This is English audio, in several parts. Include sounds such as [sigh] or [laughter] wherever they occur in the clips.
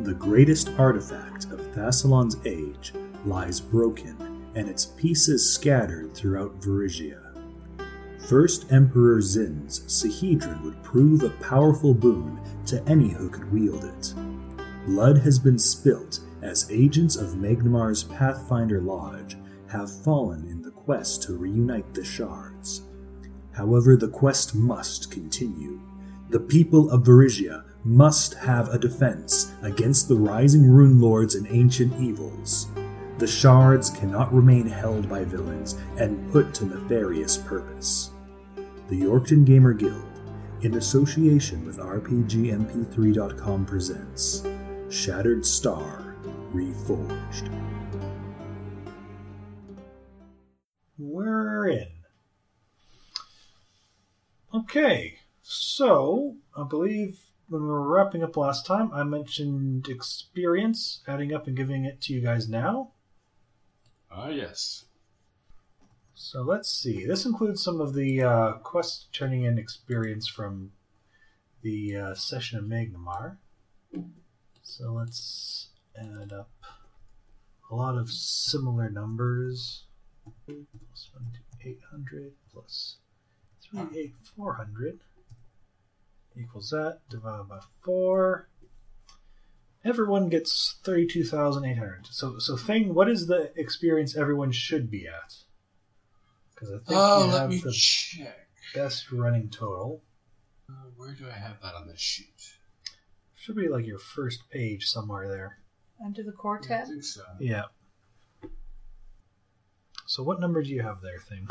The greatest artifact of Thassilon's age lies broken and its pieces scattered throughout Varisia. First Emperor Xin's Sihedron would prove a powerful boon to any who could wield it. Blood has been spilt as agents of Magnimar's Pathfinder Lodge have fallen in the quest to reunite the shards. However, the quest must continue. The people of Varisia must have a defense against the rising rune lords and ancient evils. The shards cannot remain held by villains and put to nefarious purpose. The Yorkton Gamer Guild, in association with RPGMP3.com, presents Shattered Star Reforged. We're in. Okay, so I believe when we were wrapping up last time, I mentioned experience, adding up and giving it to you guys now. Ah, yes. So let's see. This includes some of the uh, quest turning in experience from the uh, session of Magnimar. So let's add up a lot of similar numbers. Plus 1 to 800 plus 3 8 400 equals that divided by 4. Everyone gets 32,800. So, so Thing, what is the experience everyone should be at? Because I think Oh, you let have me the check. best running total. Uh, where do I have that on this sheet? Should be like your first page somewhere there. Under the core I tab? think so. Yeah. So what number do you have there, Thing?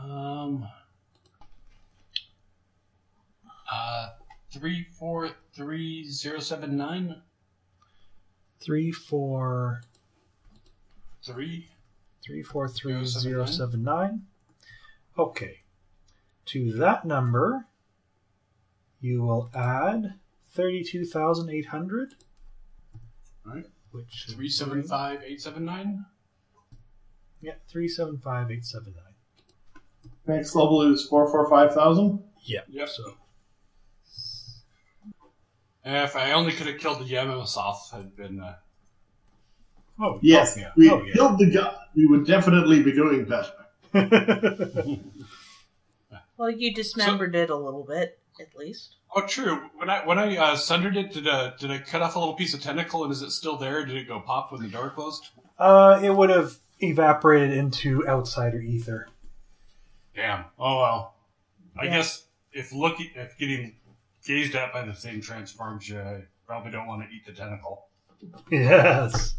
Um. Uh, three four three zero seven nine Three four three. three four three zero seven nine. Okay. To that number, you will add thirty-two thousand eight hundred, Right. which should Three seven bring- five eight seven nine. Yeah, three seven five eight seven nine. Next level is four four five thousand. Yeah. Yep. So If I only could have killed the Yamasoth, had been. Uh, oh Yes, oh, yeah. we oh, yeah. killed the god. We would definitely be doing better. [laughs] Well, you dismembered it a little bit, at least. oh, true. When I when I uh, sundered it, did uh, did I cut off a little piece of tentacle, and is it still there? Did it go pop when the door closed? uh, it would have evaporated into outsider ether. Damn. Oh well. I Yeah. guess if looking if getting gazed at by the thing transforms you, I probably don't want to eat the tentacle. Yes.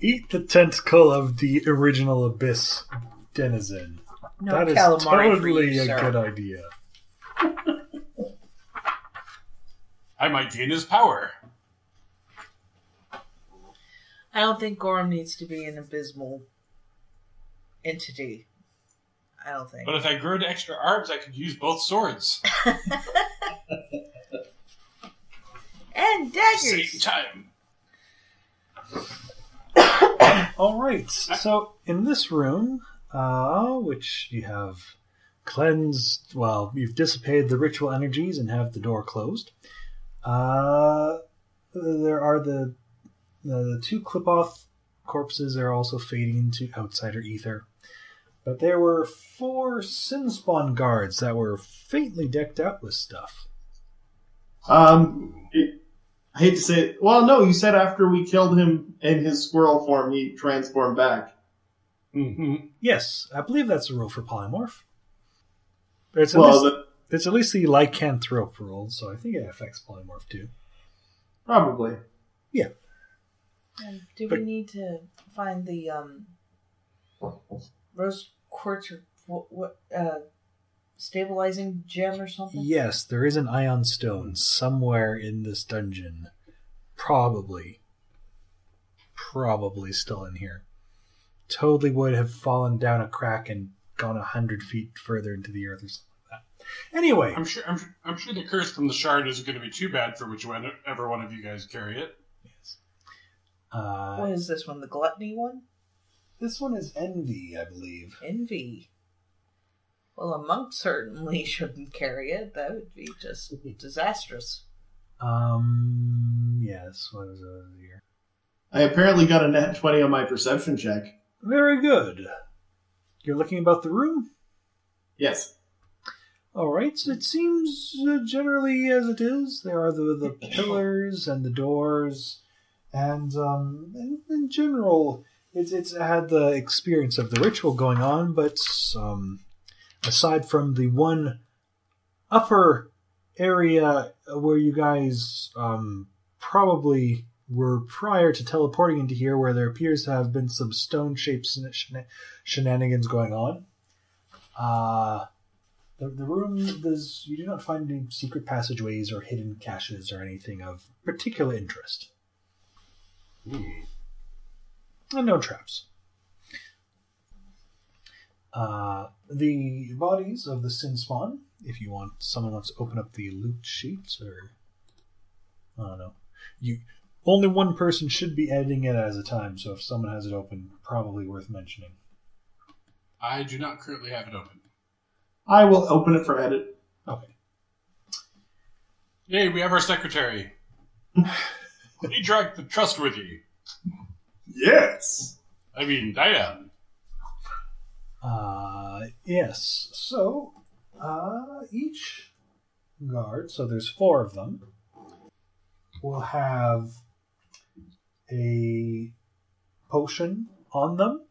Eat the tentacle of the original abyss denizen. No that is calamari totally you, a sir. good idea. I might gain his power. I don't think Gorham needs to be an abysmal entity. I don't think. But if I grew to extra arms, I could use both swords [laughs] and at the same daggers. time. [coughs] All right. So in this room, uh, which you have cleansed, well, you've dissipated the ritual energies and have the door closed. Uh, there are the the, the two Qlippoth corpses are also fading into outsider ether. But there were four sin spawn guards that were faintly decked out with stuff. Um, it, I hate to say it. Well, no, you said after we killed him in his squirrel form, he transformed back. hmm Yes, I believe that's the rule for polymorph. But it's at Well, least the, It's at least the lycanthrope rule, so I think it affects polymorph too. probably. Um, do But- we need to find the um, rose quartz or what, what uh, stabilizing gem or something? Yes, there is an Ioun stone somewhere in this dungeon. Probably. Probably still in here. Totally would have fallen down a crack and gone a hundred feet further into the earth or something like that. Anyway, I'm sure. I'm, sure- I'm sure the curse from the shard isn't going to be too bad for whichever one of you guys carry it. uh, What is this one? The gluttony one? this one is envy, I believe. Envy. Well, a monk certainly [laughs] shouldn't carry it. That would be just [laughs] disastrous. Um. Yes. What was it here? I apparently got a net 20 on my perception check. Very good. You're looking about the room. Yes. All right. So it seems uh, generally as it is. There are the the [coughs] pillars and the doors, and um, in, in general, it's it's had the experience of the ritual going on. But um, aside from the one upper area where you guys um, probably were prior to teleporting into here, where there appears to have been some stone-shaped shen- shen- shenanigans going on. Uh, the, the room does you do not find any secret passageways or hidden caches or anything of particular interest, and no traps. Uh, the bodies of the sin spawn. If you want, someone wants to open up the loot sheets, or I don't know. You only one person should be editing it at a time. So if someone has it open, probably worth mentioning. I do not currently have it open. I will open it for edit. Okay. Yay, we have our secretary. [laughs] Adrak the Trustworthy. Yes. I mean, Diane. Uh, yes. So, uh, each guard, so there's four of them, will have a potion on them,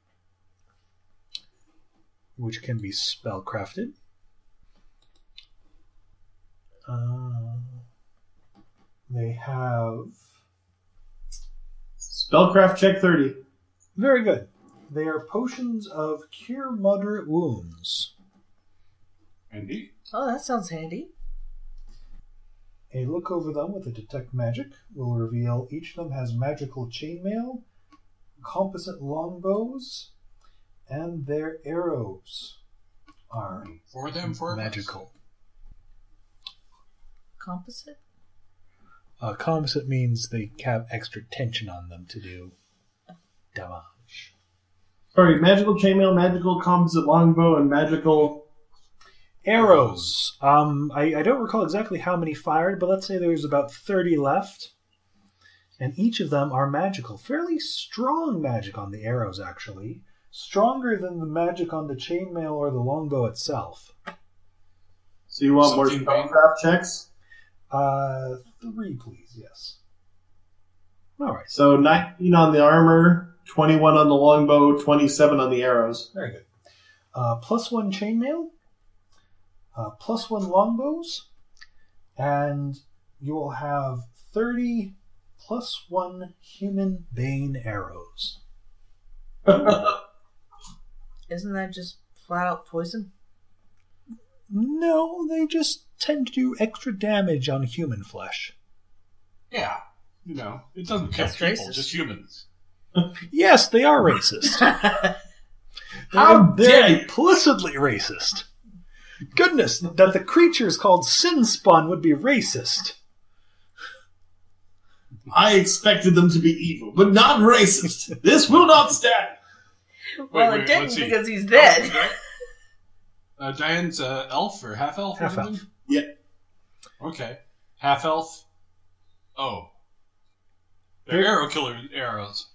which can be spellcrafted. Uh, they have Spellcraft check 30. very good. They are potions of cure moderate wounds. Andy? Oh, that sounds handy. A look over them with a detect magic will reveal each of them has magical chainmail, composite longbows, and their arrows are For them, for magical. Composite? Uh, composite means they have extra tension on them to do damage. Sorry, magical chainmail, magical composite longbow, and magical. Arrows. Um, I, I don't recall exactly how many fired, but let's say there's about 30 left. And each of them are magical. Fairly strong magic on the arrows, actually. Stronger than the magic on the chainmail or the longbow itself. So you want more Something bang- spellcraft checks? Uh, three, please, yes. Alright, So 19 on the armor, 21 on the longbow, 27 on the arrows. very good. Uh, plus one chainmail, uh, plus one longbows, and you will have 30 plus one human bane arrows. [laughs] Isn't that just flat out poison? No, they just tend to do extra damage on human flesh. Yeah. You know, it doesn't kill That's people, racist. just humans. Yes, they are racist. [laughs] How they're, dare they're you. implicitly racist. Goodness, that the creatures called sin spawn would be racist. I expected them to be evil, but not racist. this will not stand. well, wait, it didn't because he's dead. Uh, Diane's uh, elf or half elf? or Half elf. Yeah. Okay. Half elf. Oh. They're They're- arrow killer arrows.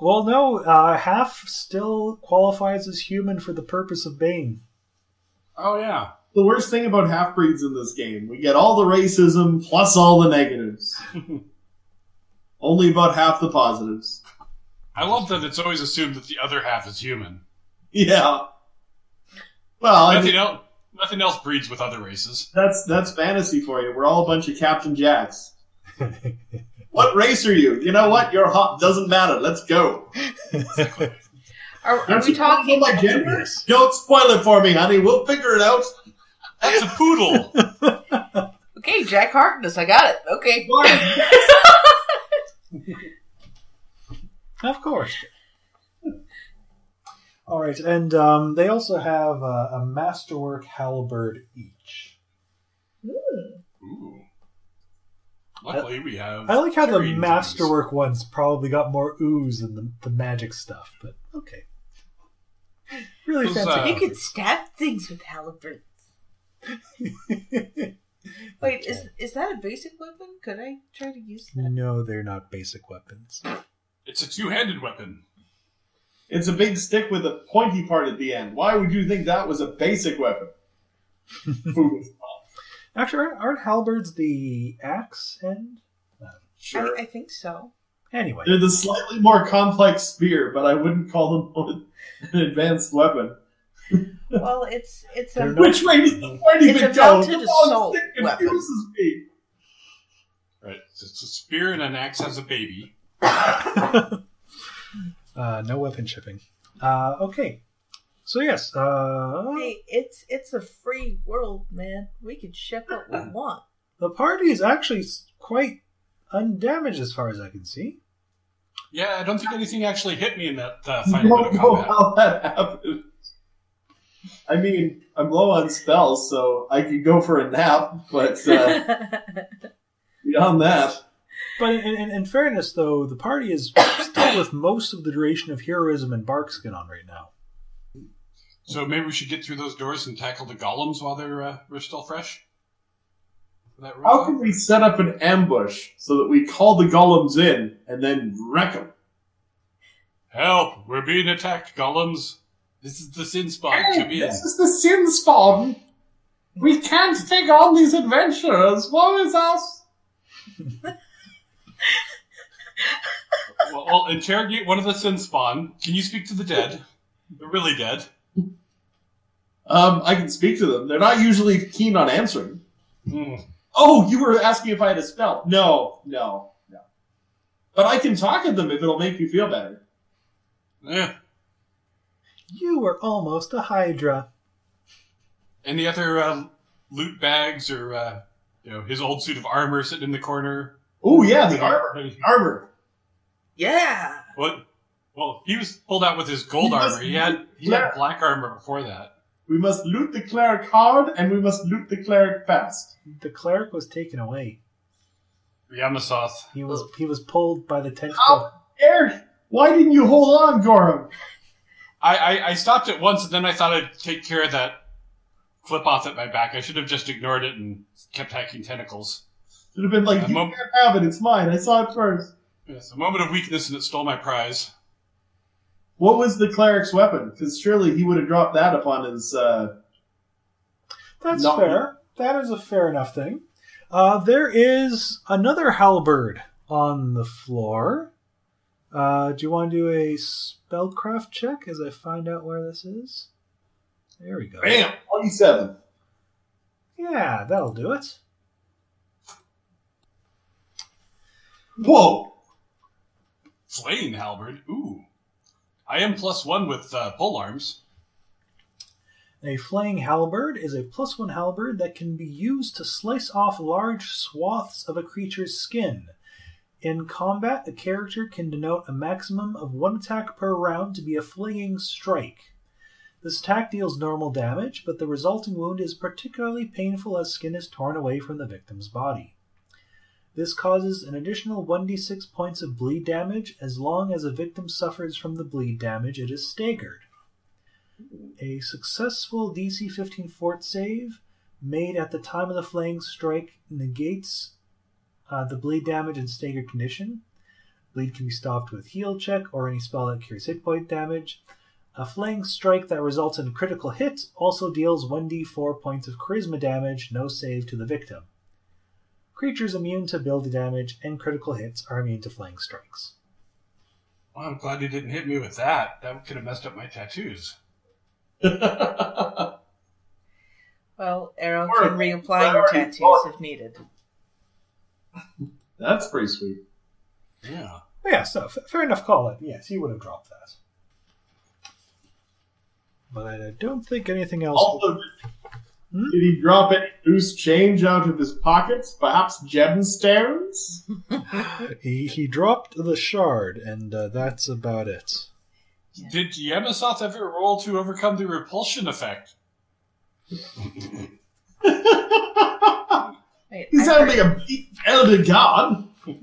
Well, no, uh, half still qualifies as human for the purpose of Bane. Oh, yeah. The worst thing about half breeds in this game, we get all the racism plus all the negatives. [laughs] Only about half the positives. I love that it's always assumed that the other half is human. Yeah. Well, I Nothing mean, else. Nothing else breeds with other races. that's that's fantasy for you. We're all a bunch of Captain Jacks. [laughs] What race are you? You know what? You're hot. Doesn't matter. Let's go. Are, are we talking? about my gender? Yes. Don't spoil it for me, honey. We'll figure it out. That's a poodle. Okay, Jack Harkness, I got it. Okay. Of course. All right, and um, they also have uh, a masterwork halberd each. Ooh. Luckily, we have. I like how the Tyrian dudes. masterwork ones probably got more ooze than the, the magic stuff, but okay. Really Those, fancy. uh, you could stab things with halberds. [laughs] Wait, is is that a basic weapon? Could I try to use that? No, they're not basic weapons. It's a two-handed weapon. It's a big stick with a pointy part at the end. Why would you think that was a basic weapon? [laughs] Foolish. Actually, aren't, aren't halberds the axe end? Sure. I, I think so. Anyway, They're the slightly more complex spear, but I wouldn't call them [laughs] an advanced weapon. Well, it's it's a Which way does the point even go? mounted The long stick confuses me. Right. It's a spear and an axe as a baby. [laughs] uh, no weapon shipping. Uh, okay, so yes, uh, hey, it's it's a free world, man. We can ship what we [laughs] want. the party is actually quite undamaged as far as I can see. Yeah, I don't think anything actually hit me in that uh, I [laughs] final bit don't of know combat. how that happened. I mean, I'm low on spells, so I could go for a nap, but uh, [laughs] beyond that, But in, in, in fairness, though, the party is still with most of the duration of heroism and barkskin on right now. So maybe we should get through those doors and tackle the golems while they're uh, we're still fresh. That how can we set up an ambush so that we call the golems in and then wreck them? Help! We're being attacked, golems. This is the sin spot. Come in. is the sin spawn. We can't take on these adventurers. Woe is us. Well, well, interrogate one of the sin spawn. Can you speak to the dead? They're really dead. Um, I can speak to them. They're not usually keen on answering. Hmm. Oh, you were asking if I had a spell. No, no, no. But I can talk to them if it'll make you feel better. Yeah. You were almost a Hydra. Any other uh, loot bags or uh, you know his old suit of armor sitting in the corner? Oh yeah, the armor. Armor. yeah. What? Well, he was pulled out with his gold He armor. He had he Yeah. had black armor before that. We must loot the cleric hard, and we must loot the cleric fast. The cleric was taken away. Yamasoth. He was he was pulled by the tentacle. Oh. Eric, why didn't you hold on, Gorham? I, I I stopped it once, and then I thought I'd take care of that qlippoth at my back. I should have just ignored it and kept hacking tentacles. Should have been like, A you mom- can't have it. It's mine. I saw it first. Yes, a moment of weakness, and it stole my prize. What was the cleric's weapon? Because surely he would have dropped that upon his. Uh... That's Not- fair. That is a fair enough thing. Uh, there is another halberd on the floor. Uh, do you want to do a spellcraft check as I find out where this is? There we go. Bam! Twenty-seven. Yeah, that'll do it. Whoa! Flaying halberd. Ooh. I am plus one with uh, pole arms. A flaying halberd is a plus one halberd that can be used to slice off large swaths of a creature's skin. In combat, a character can denote a maximum of one attack per round to be a flaying strike. This attack deals normal damage, but the resulting wound is particularly painful as skin is torn away from the victim's body. This causes an additional 1d6 points of bleed damage as long as a victim suffers from the bleed damage it is staggered. A successful DC 15 fort save made at the time of the flaying strike negates uh, the bleed damage and staggered condition. Bleed can be stopped with heal check or any spell that cures hit point damage. A flaying strike that results in critical hit also deals 1d4 points of charisma damage, no save to the victim. Creatures immune to build damage and critical hits are immune to flaying strikes. Well, I'm glad you didn't hit me with that. That could have messed up my tattoos. [laughs] Well, Arrow Or- can reapply your tattoos or- if needed. That's pretty sweet. Yeah. Yeah, so f- fair enough call it. Yes, he would have dropped that. But I don't think anything else. Also, Hmm? Did he drop any loose change out of his pockets? Perhaps gemstones? [laughs] he, he dropped the shard, and uh, that's about it. Did Yamasoth ever roll to overcome the repulsion effect? [laughs] Wait, He's I only a big elder god. [laughs]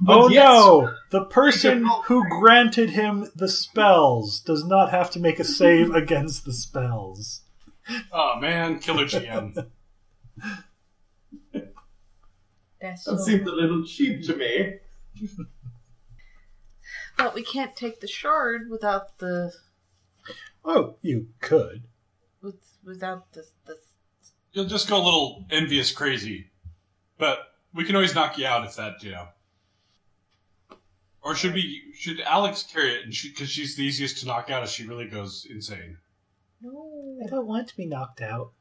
But oh yes, no! The person who granted him the spells does not have to make a save against the spells. [laughs] Oh man, killer GM. That's That so- seemed a little cheap to me. But we can't take the shard without the Oh, you could. with without the the. You'll just go a little envious crazy. But we can always knock you out if that, you know. Or should we? Should Alex carry it? And because she's the easiest to knock out, if she really goes insane. No, I don't want to be knocked out.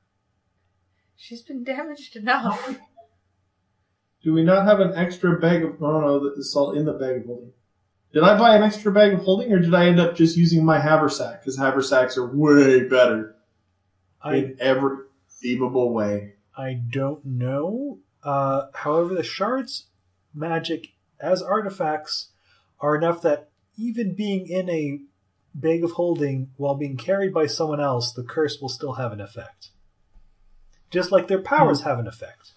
she's been damaged enough. [laughs] Do we not have an extra bag of? Oh no, that is all in the bag of holding. Did I buy an extra bag of holding, or did I end up just using my haversack? Because haversacks are way better I in every conceivable way. I don't know. Uh, however, the shards magic as artifacts are enough that even being in a bag of holding while being carried by someone else, the curse will still have an effect. Just like their powers have an effect.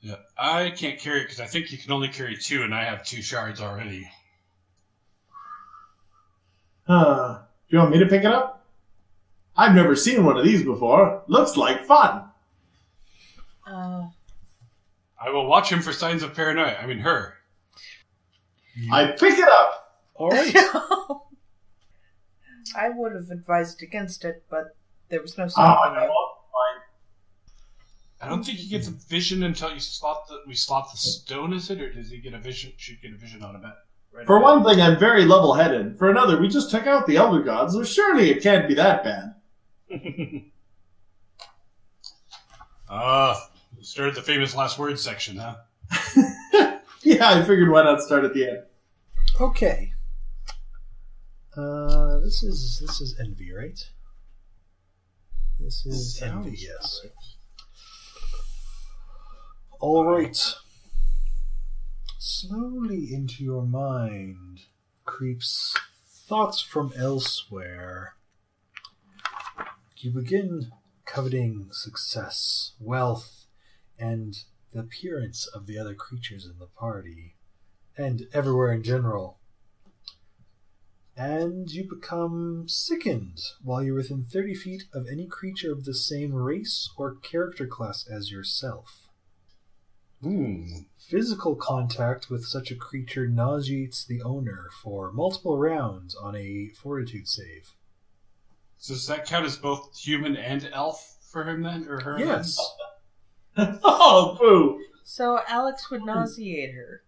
Yeah, I can't carry it because I think you can only carry two, and I have two shards already. Huh. Do you want me to pick it up? I've never seen one of these before. Looks like fun. Uh, I will watch him for signs of paranoia. I mean, her. I pick it up. All right. [laughs] [laughs] I would have advised against it, but there was no Oh, stopping no, it. fine. I don't think he gets a vision until you slot the we slot the stone. Is it, or does he get a vision? Should get a vision on a bet. Right For away? one thing, I'm very level-headed. For another, we just took out the Elder Gods, so surely it can't be that bad. [laughs] Ah, started the famous last word section, huh? [laughs] Yeah, I figured why not start at the end. Okay. Uh, this is this is envy, right? This is envy, yes. All right. Slowly into your mind creeps thoughts from elsewhere. You begin coveting success, wealth, and the appearance of the other creatures in the party, and everywhere in general. And you become sickened while you're within 30 feet of any creature of the same race or character class as yourself. Hmm. Physical contact with such a creature nauseates the owner for multiple rounds on a fortitude save. So does that count as both human and elf for him then, or her? Yes. [laughs] oh, boo! So Alex would nauseate her.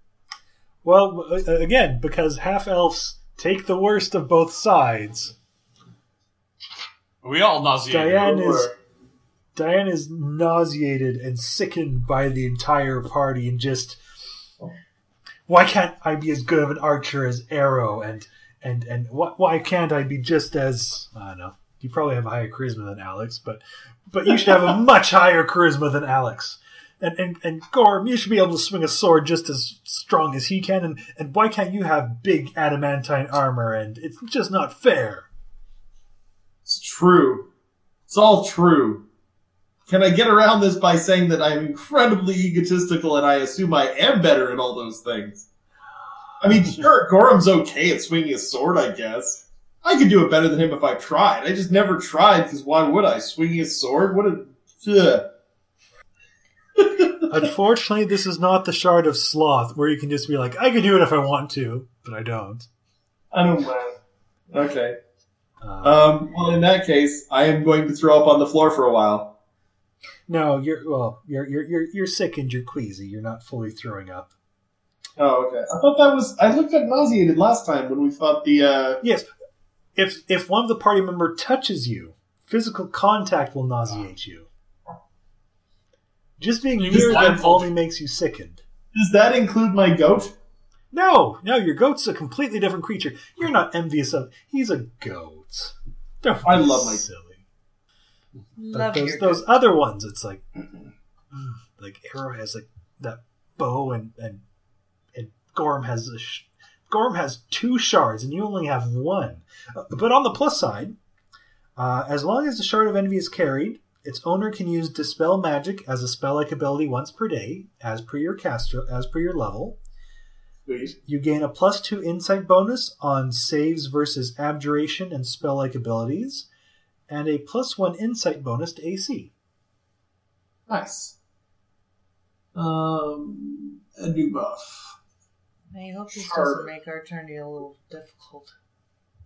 Well, uh, again, because half elves take the worst of both sides. We all nauseate. her. Diane is. Diane is nauseated and sickened by the entire party and just why can't I be as good of an archer as Arrow and and and wh- why can't I be just as I don't know. You probably have a higher charisma than Alex, but but you should have a [laughs] much higher charisma than Alex. And and and Gorm, you should be able to swing a sword just as strong as he can. And and why can't you have big adamantine armor? And it's just not fair. It's true. It's all true. Can I get around this by saying that I'm incredibly egotistical and I assume I am better at all those things? I mean, sure, Gorham's okay at swinging a sword, I guess. I could do it better than him if I tried. I just never tried, because why would I? Swinging a sword? What a... Ugh. Unfortunately, this is not the shard of sloth where you can just be like, I can do it if I want to, but I don't. I don't mind. Okay. Uh, Um, well, in that case, I am going to throw up on the floor for a while. no, you're well, you're you're you're you're sick and you're queasy. You're not fully throwing up. Oh, okay. I thought that was... I looked at nauseated last time when we fought the, uh... Yes, if if one of the party member touches you, physical contact will nauseate you. Just being You was near them only makes you sickened. Does that include my goat? No, no, your goat's a completely different creature. You're not envious of. He's a goat. Don't I love my- silly. Love those those other ones, it's like mm, like Arrow has like that bow and and and Gorm has a sh- Gorm has two shards and you only have one. Uh, But on the plus side, uh, as long as the shard of envy is carried, its owner can use dispel magic as a spell-like ability once per day, as per your caster, as per your level. Sweet. You gain a plus two insight bonus on saves versus abjuration and spell-like abilities, and a plus one insight bonus to AC. Nice. Um, a new buff. I hope this Sure. doesn't make our journey a little difficult.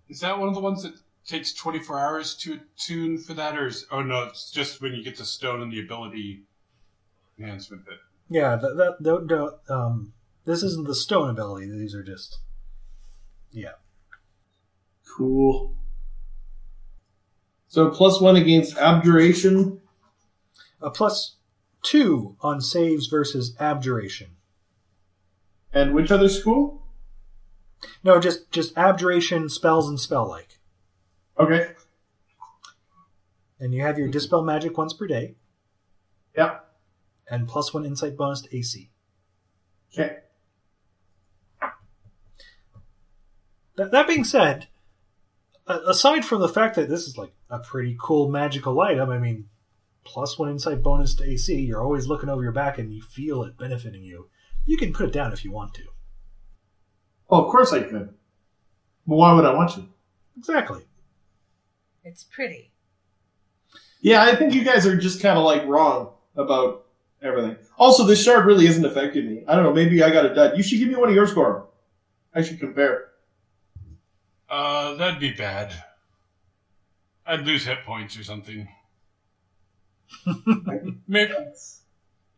Is that one of the ones that takes 24 hours to attune for that, or is oh no, it's just when you get the stone and the ability enhancement bit. Yeah, that, that, that, that, um, this isn't the stone ability. These are just. Yeah. Cool. So plus one against abjuration. A plus two on saves versus abjuration. And which other school? No, just just abjuration spells and spell like. Okay. And you have your dispel magic once per day, Yep. and plus one insight bonus to AC. Okay. That, that being said, aside from the fact that this is like a pretty cool magical item, I mean, plus one insight bonus to AC, you're always looking over your back and you feel it benefiting you. You can put it down if you want to. Well, of course I could. But why would I want to? Exactly. It's pretty. Yeah, I think you guys are just kind of like wrong about everything. Also, this shard really isn't affecting me. I don't know. Maybe I got a dud. You should give me one of yours, Gorm. I should compare. Uh, that'd be bad. I'd lose hit points or something. [laughs] maybe,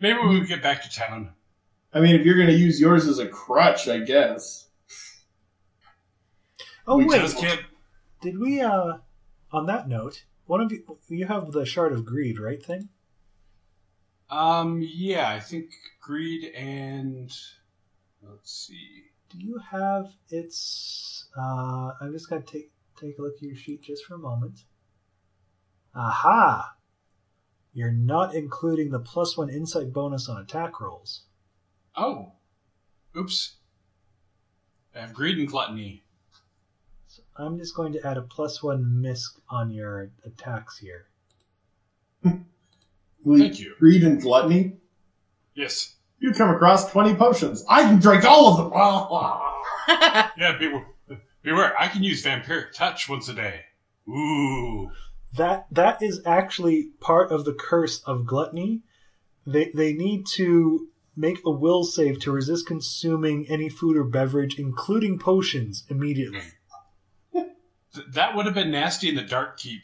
maybe when we get back to town. I mean, if you're going to use yours as a crutch, I guess. Oh we wait, just can't. did we? uh On that note, one of you you have the shard of greed, right? Thing. Um, yeah, I think greed and let's see. Do you have its? Uh, I'm just gonna take take a look at your sheet just for a moment. Aha! You're not including the plus one insight bonus on attack rolls. Oh, oops. I have greed and gluttony. So I'm just going to add a plus one misc on your attacks here. Thank you. Greed and gluttony. Yes. You come across 20 potions. I can drink all of them. [laughs] Yeah, beware. Beware. I can use vampiric touch once a day. Ooh. That that is actually part of the curse of gluttony. They they need to make a will save to resist consuming any food or beverage, including potions, immediately. Th- that would have been nasty in the dark keep.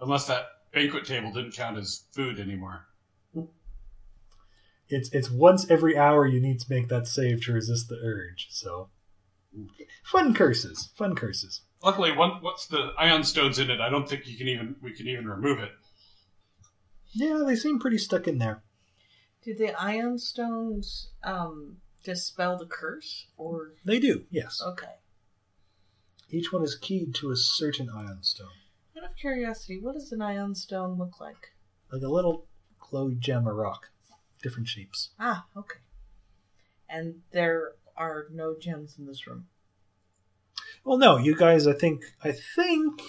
Unless that banquet table didn't count as food anymore. It's it's once every hour you need to make that save to resist the urge. So fun curses, fun curses. Luckily, one, once the Ioun stone's in it, I don't think you can even we can even remove it. Yeah, they seem pretty stuck in there. Do the Ioun stones um, dispel the curse? Or. They do, yes. Okay. Each one is keyed to a certain Ioun stone, Out of curiosity, what does an Ioun stone look like? like a little glowy gem or rock, different shapes. Ah, okay. And there are no gems in this room. Well, no, you guys. I think I think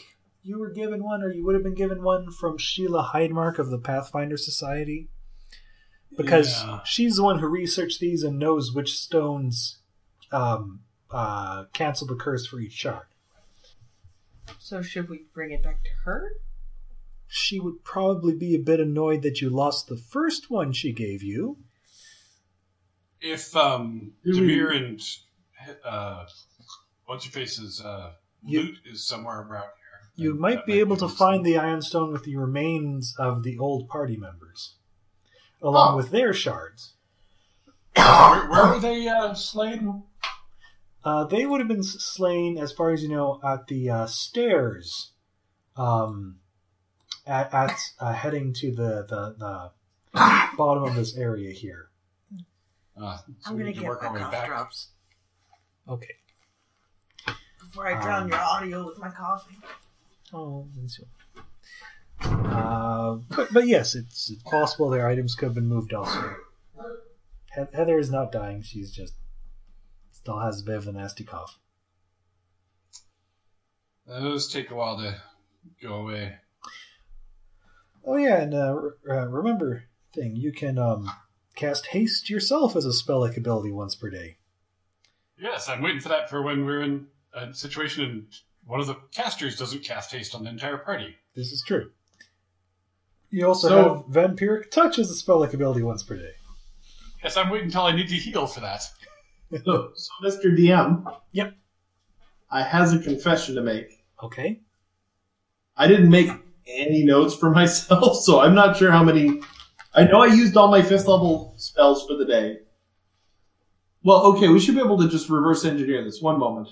you were given one, or you would have been given one from Sheila Heidmarch of the Pathfinder Society, because Yeah. she's the one who researched these and knows which stones um, uh, cancel the curse for each shard. So should we bring it back to her? She would probably be a bit annoyed that you lost the first one she gave you. If um, Do we- Demir and uh, what's your face's uh, You- loot is somewhere around here, You then might that be able to useful. find the Iron Stone with the remains of the old party members, along Oh. with their shards. Where, where were they uh, slain? Uh, they would have been slain, as far as you know, at the uh, stairs, um, at, at uh, heading to the, the, the bottom of this area here. Uh, so I'm gonna get work my our cough back. drops Okay. before I drown Um, your audio with my coughing. Oh, let's see. Uh, but, but yes, it's, it's possible their items could have been moved elsewhere. He- Heather is not dying; she's just still has a bit of a nasty cough. Those take a while to go away. Oh yeah, and uh, uh, remember thing, you can um, cast haste yourself as a spell like ability once per day. Yes, I'm waiting for that for when we're in a situation and one of the casters doesn't cast haste on the entire party. This is true. You also So- have vampiric touch as a spell like ability once per day. Yes, I'm waiting until I need to heal for that. So, so Mr. DM. Yep. I has a confession to make. Okay. I didn't make any notes for [laughs] myself, so I'm not sure how many. I know I used all my fifth level spells for the day. Well, okay, we should be able to just reverse engineer this. One moment.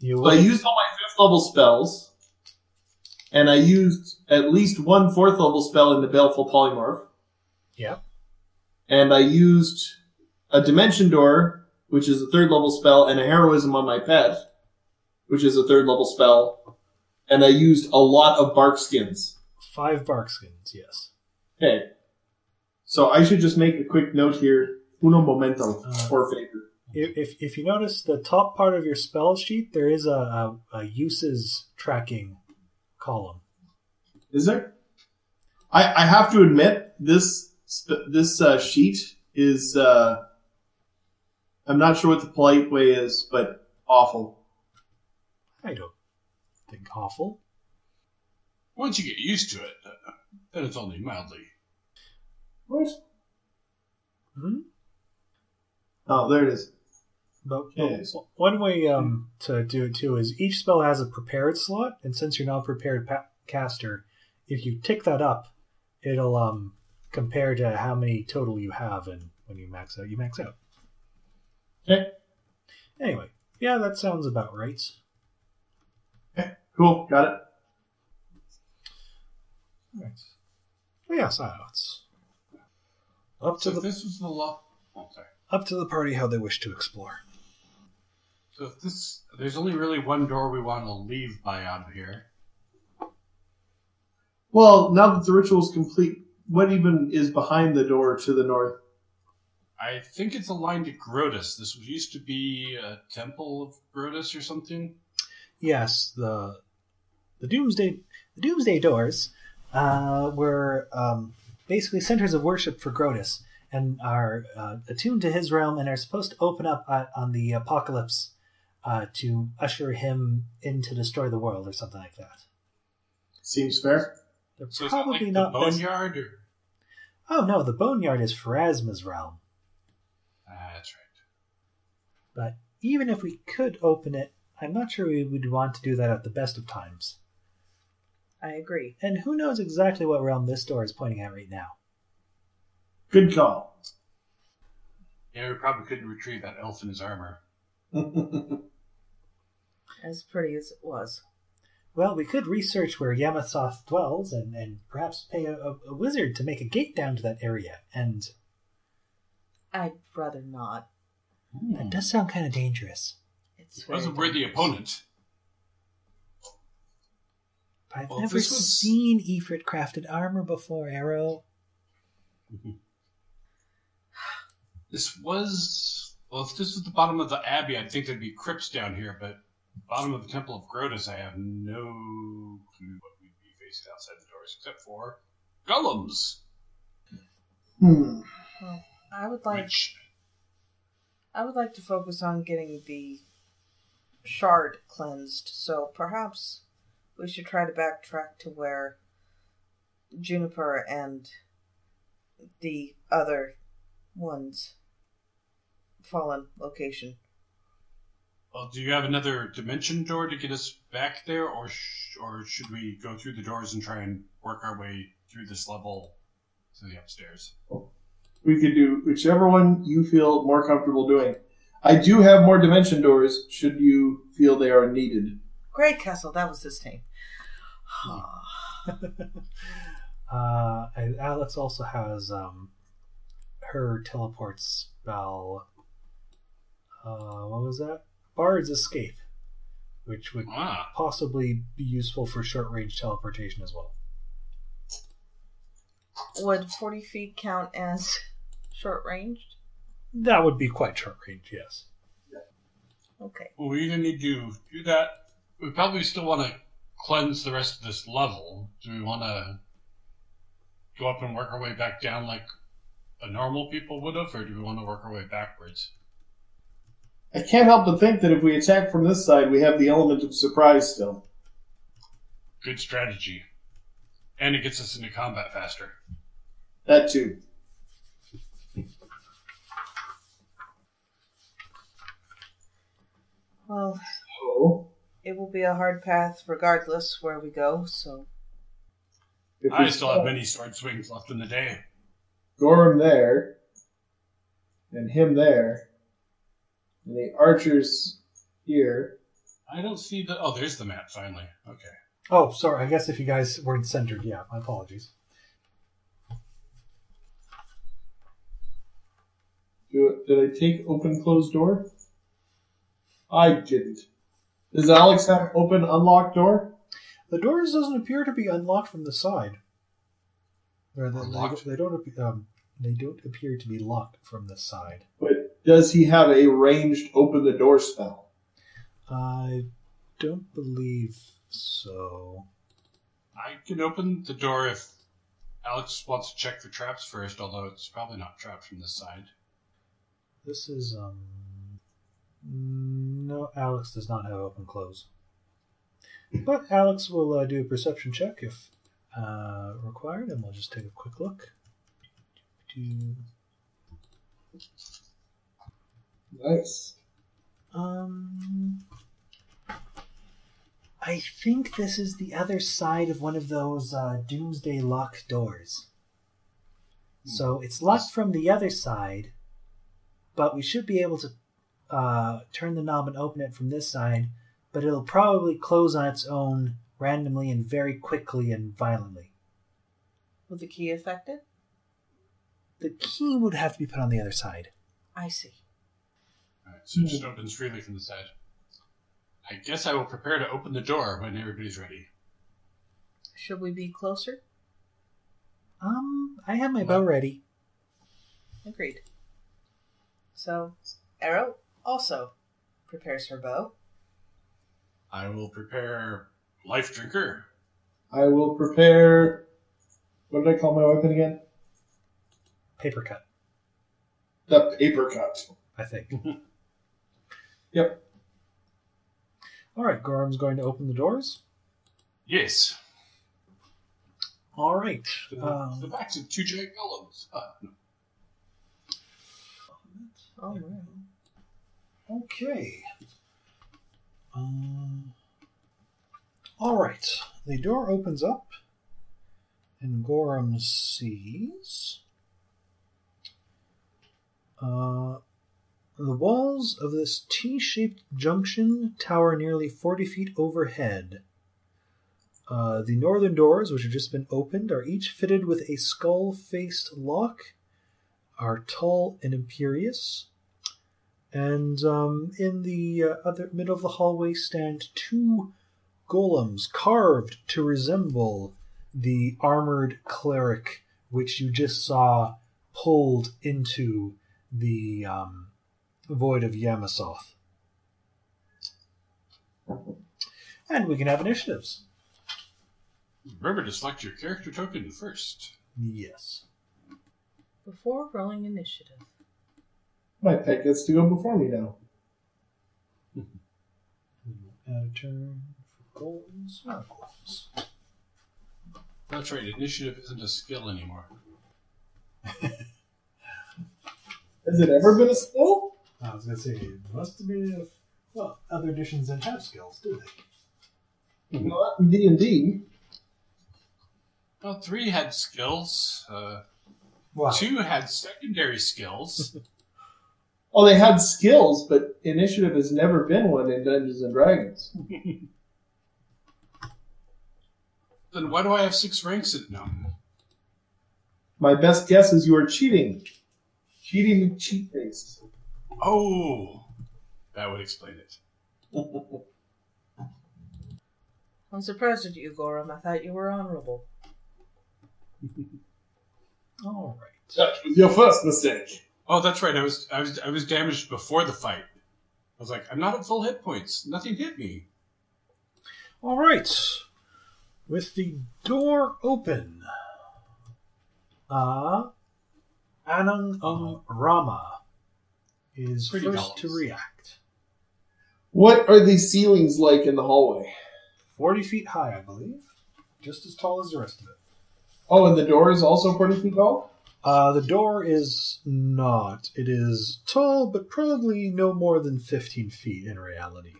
You So I used all my fifth level spells, and I used at least one fourth level spell in the Baleful Polymorph. Yeah. And I used a Dimension Door, which is a third level spell, and a Heroism on my pet, which is a third level spell. And I used a lot of bark skins. five bark skins. Yes. Okay. So I should just make a quick note here. Uno momento, Uh, por favor. If, if if you notice the top part of your spell sheet, there is a, a, a uses tracking column. Is there? I, I have to admit this this uh, sheet is uh, I'm not sure what the polite way is, but awful. I don't think awful. Once you get used to it, uh, then it's only mildly. What? Hmm? Oh, there it is. But, Yes. but one way um, to do it too is each spell has a prepared slot, and since you're not a prepared pa- caster, if you tick that up, it'll um, compare to how many total you have, and when you max out, you max out. Okay, Anyway, yeah, that sounds about right. Okay, cool, got it. Right. Oh, yeah, so it's up to So the this was the law. Oh, sorry. up to the party how they wish to explore. So if this, there's only really one door we want to leave by out of here. Well, now that the ritual is complete, what even is behind the door to the north? I think it's aligned to Grotus. This was used to be a temple of Grotus or something. Yes, the the doomsday the doomsday doors uh, were um, basically centers of worship for Grotus and are uh, attuned to his realm and are supposed to open up uh, on the apocalypse uh, to usher him in to destroy the world or something like that. Seems fair. They're So it's not probably like not the best- boneyard, or Oh no, the boneyard is Pharasma's realm. That's right. But even if we could open it, I'm not sure we would want to do that at the best of times. I agree. And who knows exactly what realm this door is pointing at right now? Good call. Yeah, we probably couldn't retrieve that elf in his armor. [laughs] As pretty as it was. Well, we could research where Yamasoth dwells and, and perhaps pay a, a, a wizard to make a gate down to that area. And I'd rather not. That does sound kind of dangerous. It's He was a very worthy dangerous. opponent. But I've Well, never this was- seen Ifrit crafted armor before, Arrow. [laughs] This was well. If this was the bottom of the abbey, I'd think there'd be crypts down here. But bottom of the temple of Grotus, I have no clue what we'd be facing outside the doors, except for golems. Hmm. I would like Which I would like to focus on getting the shard cleansed, so perhaps we should try to backtrack to where Juniper and the other ones fallen location. well, do you have another dimension door to get us back there, or sh- or should we go through the doors and try and work our way through this level to the upstairs? We could do whichever one you feel more comfortable doing. I do have more dimension doors should you feel they are needed. Great Castle, that was his name. [laughs] Uh, Alex also has um, her teleport spell. Uh, what was that? Bard's Escape, which would Ah, possibly be useful for short range teleportation as well. Would 40 feet count as short ranged? That would be quite short range, yes. Okay. well, we either need to do that. We probably still want to cleanse the rest of this level. Do we want to go up and work our way back down like a normal people would have, or do we want to work our way backwards? I can't help but think that if we attack from this side, we have the element of surprise still. Good strategy, and it gets us into combat faster. That too. Well, Oh, it will be a hard path regardless where we go, so if I still have many sword swings left in the day. Gorham there, and him there, and the archers here. I don't see the. Oh, there's the map finally. Okay. Oh, sorry. I guess if you guys weren't centered, yeah, my apologies. Do, did I take open closed door? I didn't. Does Alex have open unlocked door? The doors doesn't appear to be unlocked from the side. Or they, they, Unlocked? they don't. Um, they don't appear to be locked from the side. But does he have a ranged open the door spell? I don't believe so. I can open the door if Alex wants to check for traps first, although it's probably not trapped from this side. This is um. No, Alex does not have open close. But Alex will uh, do a perception check if uh, required, and we'll just take a quick look. Nice. Um, I think this is the other side of one of those uh, doomsday lock doors. So it's locked from the other side, but we should be able to uh, turn the knob and open it from this side. But it'll probably close on its own randomly and very quickly and violently. will the key affect it? The key would have to be put on the other side. I see. Alright, so it just opens freely from the side. I guess I will prepare to open the door when everybody's ready. Should we be closer? Um, I have my bow ready. Agreed. So, Arrow also prepares her bow. I will prepare Life Drinker. I will prepare. What did I call my weapon again? Paper cut, The paper cut. I think. [laughs] Yep. All right, Gorham's going to open the doors. Yes. All right. The, Um, to the backs of two giant golems. Uh, no. All right. Okay. Um, all right. The door opens up, and Gorham sees. Uh, the walls of this T shaped junction tower nearly 40 feet overhead. Uh, the northern doors, which have just been opened, are each fitted with a skull faced lock, are tall and imperious. And um, in the uh, other middle of the hallway stand two golems carved to resemble the armored cleric which you just saw pulled into the um, void of Yamasoth. And we can have initiatives. Remember to select your character token first. Yes. Before rolling initiative. My pet gets to go before me now. Add a turn for goals. Not goals. That's right, initiative isn't a skill anymore. [laughs] Has it ever been a skill? I was going to say, it must have been. Well, other editions didn't have skills, do they? Not in D and D. Well, three had skills. Uh, Wow. two had secondary skills. [laughs] Oh, they had skills, but initiative has never been one in Dungeons and Dragons. [laughs] then why do I have six ranks? In, no. My best guess is you are cheating. Cheating with cheat based. Oh, that would explain it. [laughs] I'm surprised at you, Gorham. I thought you were honorable. [laughs] All right. That was your first mistake. Oh, that's right. I was I was I was damaged before the fight. I was like, I'm not at full hit points. Nothing hit me. All right. With the door open, uh, Anang um Rama is Pretty first to react. What are these ceilings like in the hallway? 40 feet high, I believe. Just as tall as the rest of it. Oh, and the door is also 40 feet tall? Uh, the door is not. It is tall, but probably no more than 15 feet in reality.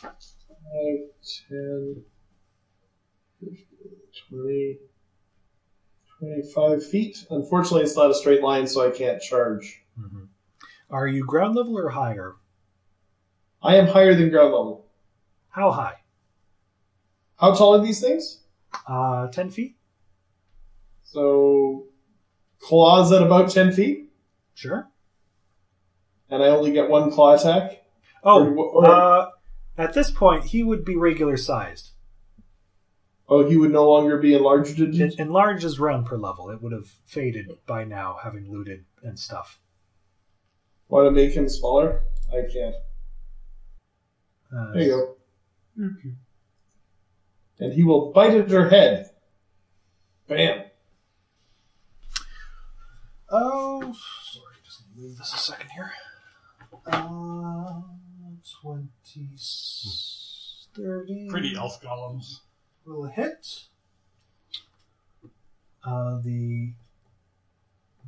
Five, 10, 15, 20, 25 feet. Unfortunately, it's not a straight line, so I can't charge. hmm Are you ground level or higher? I am higher than ground level. How high? How tall are these things? Uh, 10 feet? So, claws at about 10 feet, Sure. and I only get one claw attack. Oh, Or- or- uh, at this point, he would be regular sized. Oh, he would no longer be enlarged. En- Enlarged is round per level. It would have faded by now, having looted and stuff. Want to make him smaller? I can't. Uh, There you go. And he will bite at her head. Bam. Oh, sorry, just move this a second here. Uh, 20, 30. Pretty elf golems. will hit. Uh, the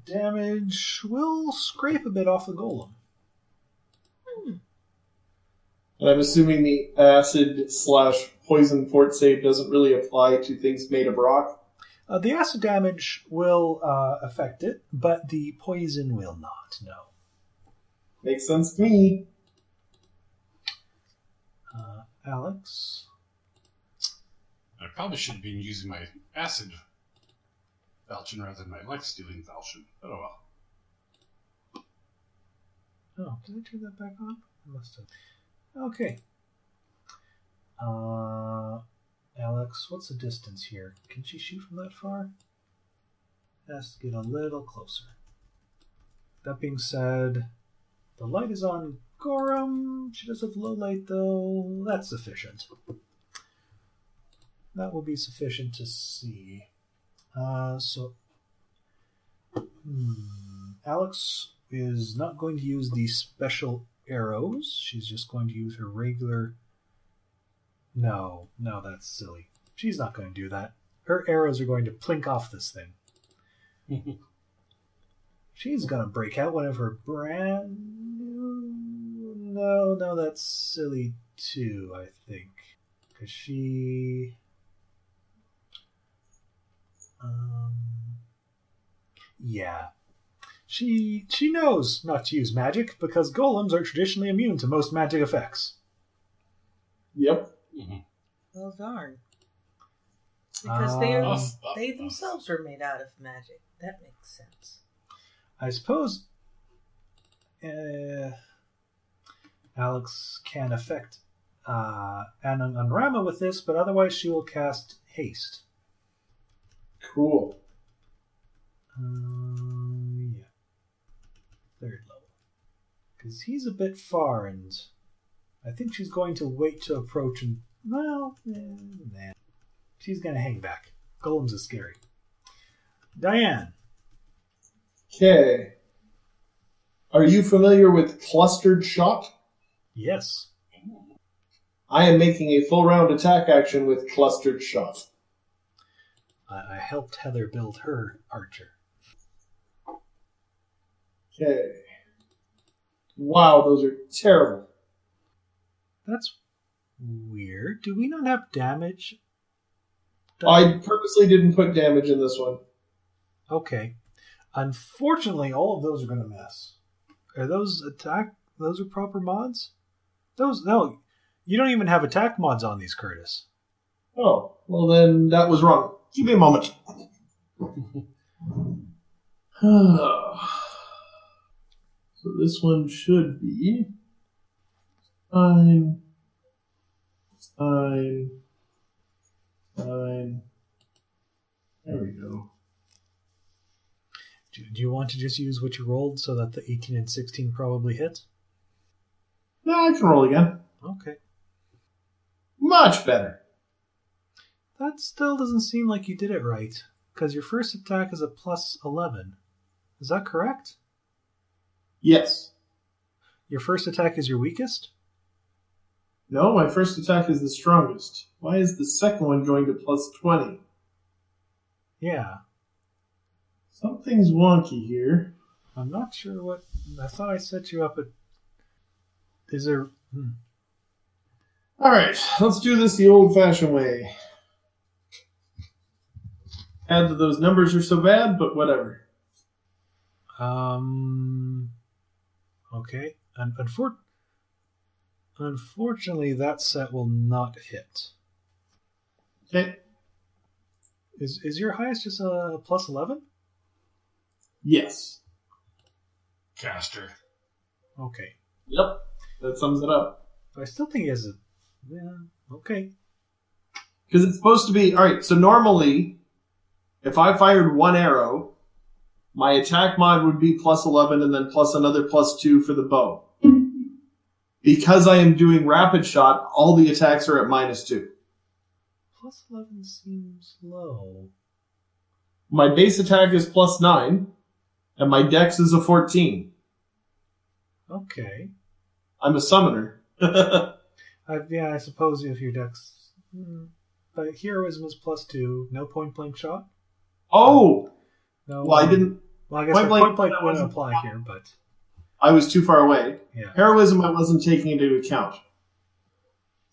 damage will scrape a bit off the golem. And I'm assuming the acid slash poison fort save doesn't really apply to things made of rock. Uh, the acid damage will uh, affect it, but the poison will not. No. Makes sense to me. Uh, Alex. I probably should have been using my acid falchion rather than my life stealing falchion. But oh well. Oh, did I turn that back on? I must have. Okay. Uh, Alex, what's the distance here? Can she shoot from that far? Has to get a little closer. That being said, the light is on Gorham. She does have low light, though. That's sufficient. That will be sufficient to see. Uh, so, hmm, Alex is not going to use the special arrows. She's just going to use her regular. No, no, that's silly. She's not going to do that. Her arrows are going to plink off this thing. [laughs] She's going to break out one of her brand new. No, no, that's silly too, I think. Because she. Um. Yeah. She she knows not to use magic because golems are traditionally immune to most magic effects. Yep. Mhm. Well, darn. Because they Um, are Uff, uff, they uff. themselves are made out of magic. That makes sense. I suppose uh, Alex can affect uh, Anung Unrama with this, but otherwise she will cast haste. Cool. Um, yeah, third level, because he's a bit far, and I think she's going to wait to approach and well, eh, nah. she's going to hang back. Golems is scary. Diane, Okay. Are you familiar with clustered shot? yes, I am making a full round attack action with clustered shot. I helped Heather build her archer. Okay. Wow, those are terrible. That's weird. Do we not have damage? I purposely didn't put damage in this one. Okay. Unfortunately, all of those are going to miss. Are those attack? Those are proper mods? Those no. You don't even have attack mods on these, Curtis. Oh, well then that was wrong. Give me a moment. [sighs] [sighs] [sighs] so this one should be fine, fine, fine. There we go. Do, do you want to just use what you rolled so that the 18 and 16 probably hit? No, I can roll again. Okay. Much better. That still doesn't seem like you did it right, because your first attack is a plus 11. Is that correct? Yes. Your first attack is your weakest? No, my first attack is the strongest. Why is the second one going to plus 20? Yeah. Something's wonky here. I'm not sure what. I thought I set you up at. Is there. Hmm. All right, let's do this the old-fashioned way. Add that those numbers are so bad, but whatever. Um. Okay. And unfor- unfortunately, that set will not hit. Okay. Is is your highest just a plus eleven? Yes. Caster. Okay. Yep. That sums it up. But I still think he has a. Yeah. Okay. Because it's supposed to be all right. So normally, if I fired one arrow, my attack mod would be plus eleven, and then plus another plus two for the bow. Because I am doing rapid shot, all the attacks are at minus two. Plus eleven seems low. My base attack is plus nine, and my dex is a fourteen. Okay. I'm a summoner. I, [laughs] yeah, I suppose if your dex. Hmm. But heroism is plus two. No point blank shot. oh, No. well, I um, didn't. Well, I guess point blank- point blank that wouldn't apply here, but I was too far away. yeah. Heroism, I wasn't taking into account.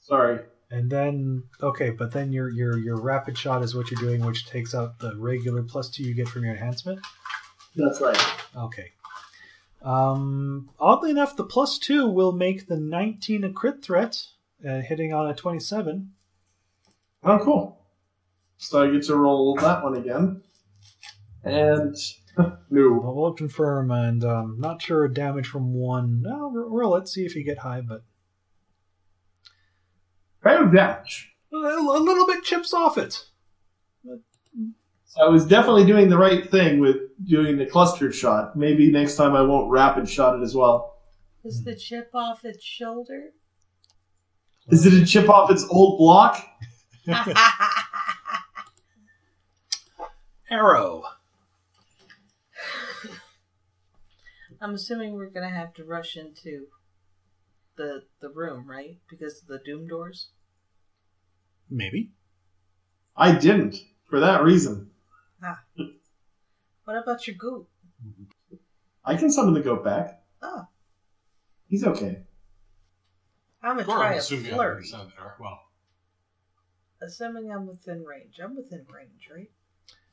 Sorry. And then okay, but then your your your rapid shot is what you're doing, which takes out the regular plus two you get from your enhancement. That's right. Okay. Um, oddly enough, the plus two will make the 19 a crit threat, uh, hitting on a 27. Oh, cool. So I get to roll that one again. And no. Well, we'll confirm, and um, not sure damage from one. No, ro- roll it, see if you get high, but Kind of damage. a, a little bit chips off it. So I was definitely doing the right thing with doing the clustered shot. Maybe next time I won't rapid shot it as well. Is the chip off its shoulder? Is it a chip off its old block? [laughs] Arrow. I'm assuming we're gonna have to rush into the the room, right? Because of the doom doors. Maybe. I didn't. For that reason. Ah. What about your goat? I can summon the goat back. Oh, He's okay. I'm gonna Gorum try will a soon be flurry. other side of the door. Well, Assuming I'm within range. I'm within range, right?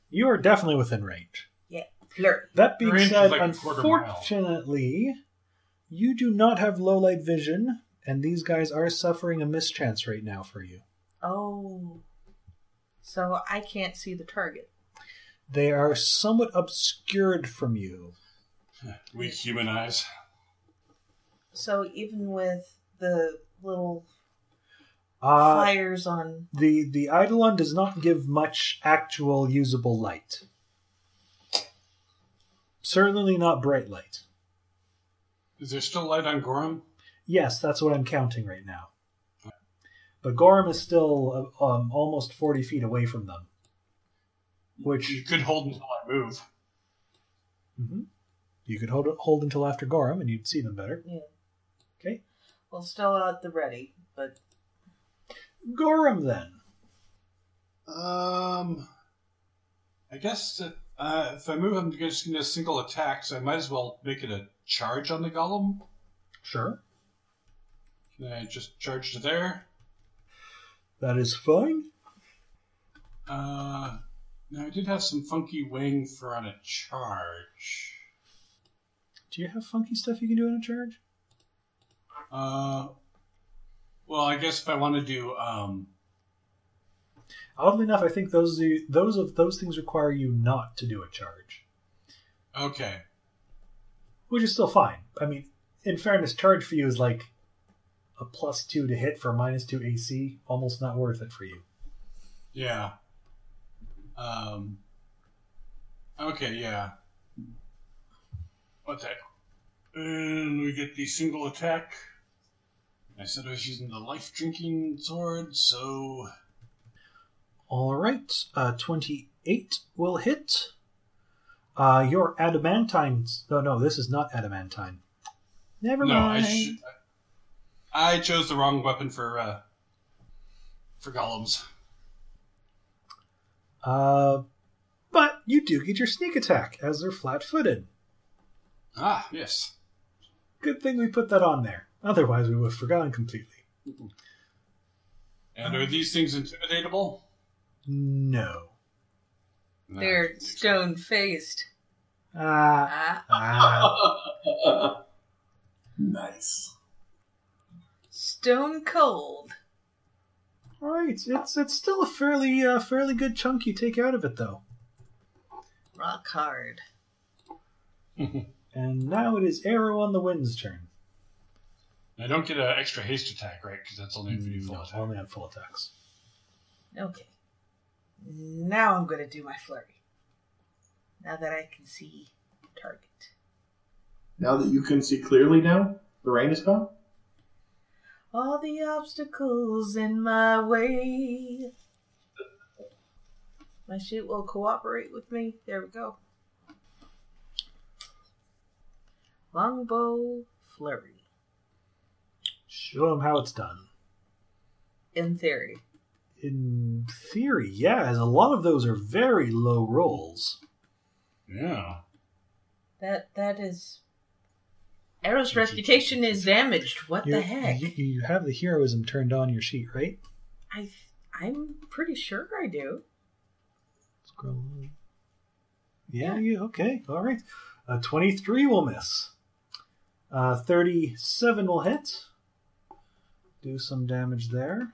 You are definitely within range. Yeah. That being Range said, like a quarter mile. unfortunately, you do not have low light vision, and these guys are suffering a miss chance right now for you. Oh, so I can't see the target. They are somewhat obscured from you. weak human eyes. So even with the little Uh, fires on, the the Eidolon does not give much actual usable light. Certainly not bright light. Is there still light on Gorham? Yes, that's what I'm counting right now. But Gorham is still uh, um, almost 40 feet away from them. Which You could hold until I move. Mhm. You could hold hold until after Gorham, and you'd see them better. yeah, Okay, well, still at the ready, but Gorham then. Um, I guess if, uh, if I move, I'm just going to single attack, so I might as well make it a charge on the golem. Sure, Can I just charge to there? that is fine. Uh, now I did have some funky wing for on a charge. Do you have funky stuff you can do on a charge? Uh, well, I guess if I want to do, um, Oddly enough, I think those those of those things require you not to do a charge, okay, which is still fine. I mean, in fairness, charge for you is like a plus two to hit for a minus two AC. Almost not worth it for you. yeah. Um, okay, yeah. What the? And we get the single attack. I said I was using the life drinking sword, so All right, uh, twenty-eight will hit. Uh, your adamantine. No, no, this is not adamantine. Never no, I mind. sh- I chose the wrong weapon for uh for golems. Uh, but you do get your sneak attack as they're flat-footed. Ah, yes. Good thing we put that on there. Otherwise, we would have forgotten completely. And are these things intimidatable? No. No, They're stone faced. Ah. Ah, ah. [laughs] nice. stone cold. All right. It's it's still a fairly uh, fairly good chunk you take out of it though. Rock hard. [laughs] And now it is Arrow on the Wind's turn. I don't get an extra haste attack, right? Because that's only if you full No, attack. only on full attacks. Okay. Now I'm going to do my flurry. Now that I can see target. Now that you can see clearly now, the rain is gone? All the obstacles in my way. My shit will cooperate with me. There we go. Longbow flurry. Show him how it's done. In theory. In theory, yeah, as a lot of those are very low rolls. Yeah. That that is Arrow's reputation is damaged. What You- the heck? You, you have the heroism turned on your sheet, right? I I'm pretty sure I do. Scroll. Yeah, you okay? All right. Uh, Twenty-three will miss. Uh, Thirty-seven will hit. Do some damage there.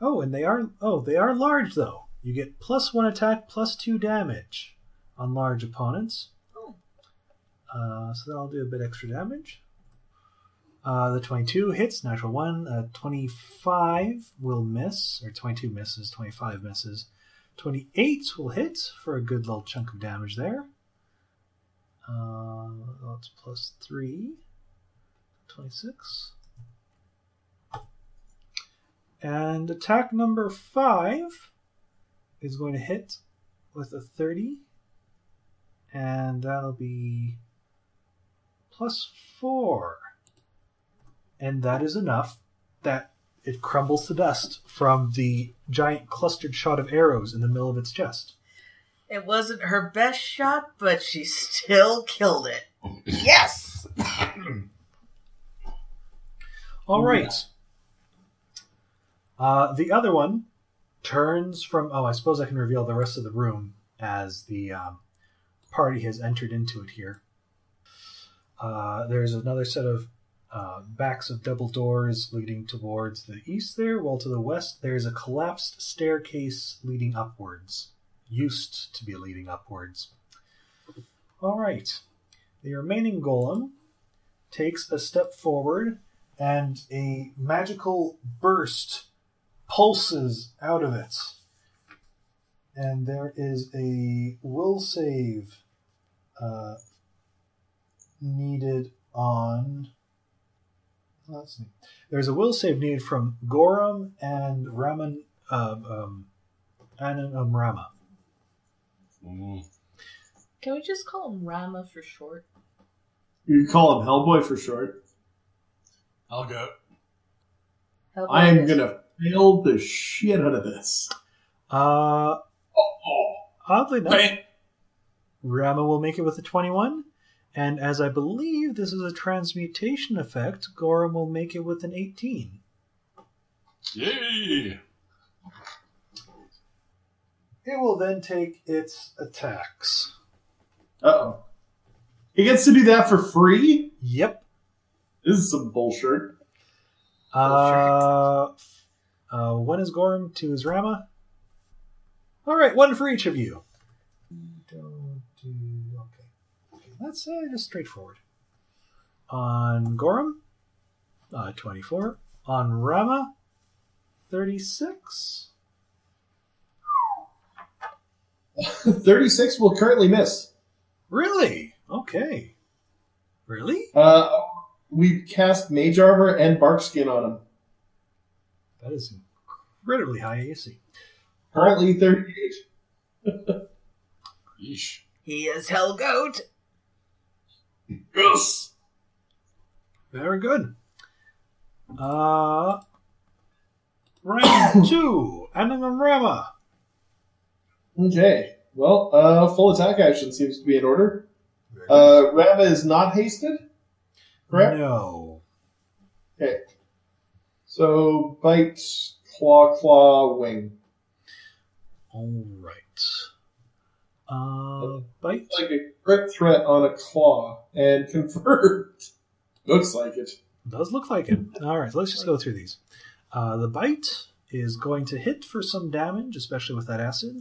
Oh, and they are oh they are large though. You get plus one attack, plus two damage on large opponents. Oh. Uh, so that'll do a bit extra damage. Uh, the 22 hits, natural one. Uh, 25 will miss, or 22 misses, 25 misses. 28 will hit for a good little chunk of damage there. Uh, that's plus 3. 26. And attack number 5 is going to hit with a 30. And that'll be plus 4. And that is enough that it crumbles to dust from the giant clustered shot of arrows in the middle of its chest. It wasn't her best shot, but she still killed it. Yes. All right. Uh, the other one turns from. Oh, I suppose I can reveal the rest of the room as the um, party has entered into it here. Uh, there's another set of uh, backs of double doors leading towards the east there, while to the west there's a collapsed staircase leading upwards. Used to be leading upwards. All right. The remaining golem takes a step forward and a magical burst pulses out of it. And there is a will save uh, needed on. Let's see. There's a will save needed from Gorum and Raman. Um, um, Anung Unrama. Mm. Can we just call him Rama for short? You can call him Hellboy for short. I'll go. How about I am this? gonna fail the shit out of this. Uh, Oh, oddly enough, bam. Rama will make it with a 21. And as I believe this is a transmutation effect, Gorum will make it with an 18. Yay! It will then take its attacks. Uh-oh. He gets to do that for free? Yep. This is some bullshit. Uh, uh, one is Gorum, two is Rama. All right, one for each of you. Don't do okay. okay that's uh, just straightforward. On Gorum, uh, twenty-four. On Rama, thirty-six. [laughs] 36 will currently miss. Really? Okay. Really? Uh, we cast Mage Armor and Bark Skin on him. That is incredibly high AC. Currently 38. [laughs] Yeesh. He is Hellgoat. Yes! Very good. Uh, round [coughs] two, Anung Unrama. Okay. Well, uh, full attack action seems to be in order. Uh, Rama is not hasted. Correct. No. Okay. So bite, claw, claw, wing. All right. Uh, bite. It's like a crit threat on a claw and [laughs] convert. Looks like it. Does look like it. All right, so let's just go through these. Uh, the bite is going to hit for some damage, especially with that acid.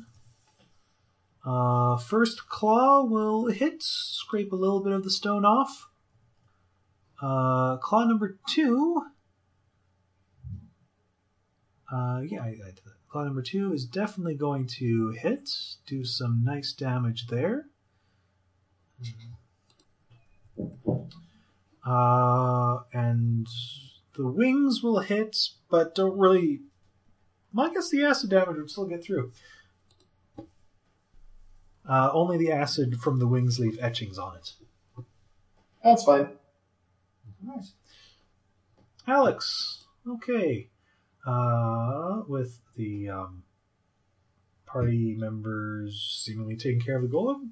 Uh, first claw will hit, scrape a little bit of the stone off. Uh, claw number two. Uh, yeah, I, I did that. Claw number two is definitely going to hit, do some nice damage there. Uh, and the wings will hit, but don't really. Well, I guess the acid damage would still get through. Uh, only the acid from the wings leave etchings on it. That's fine. Nice. Alex. Okay. Uh, with the um, party members seemingly taking care of the golem,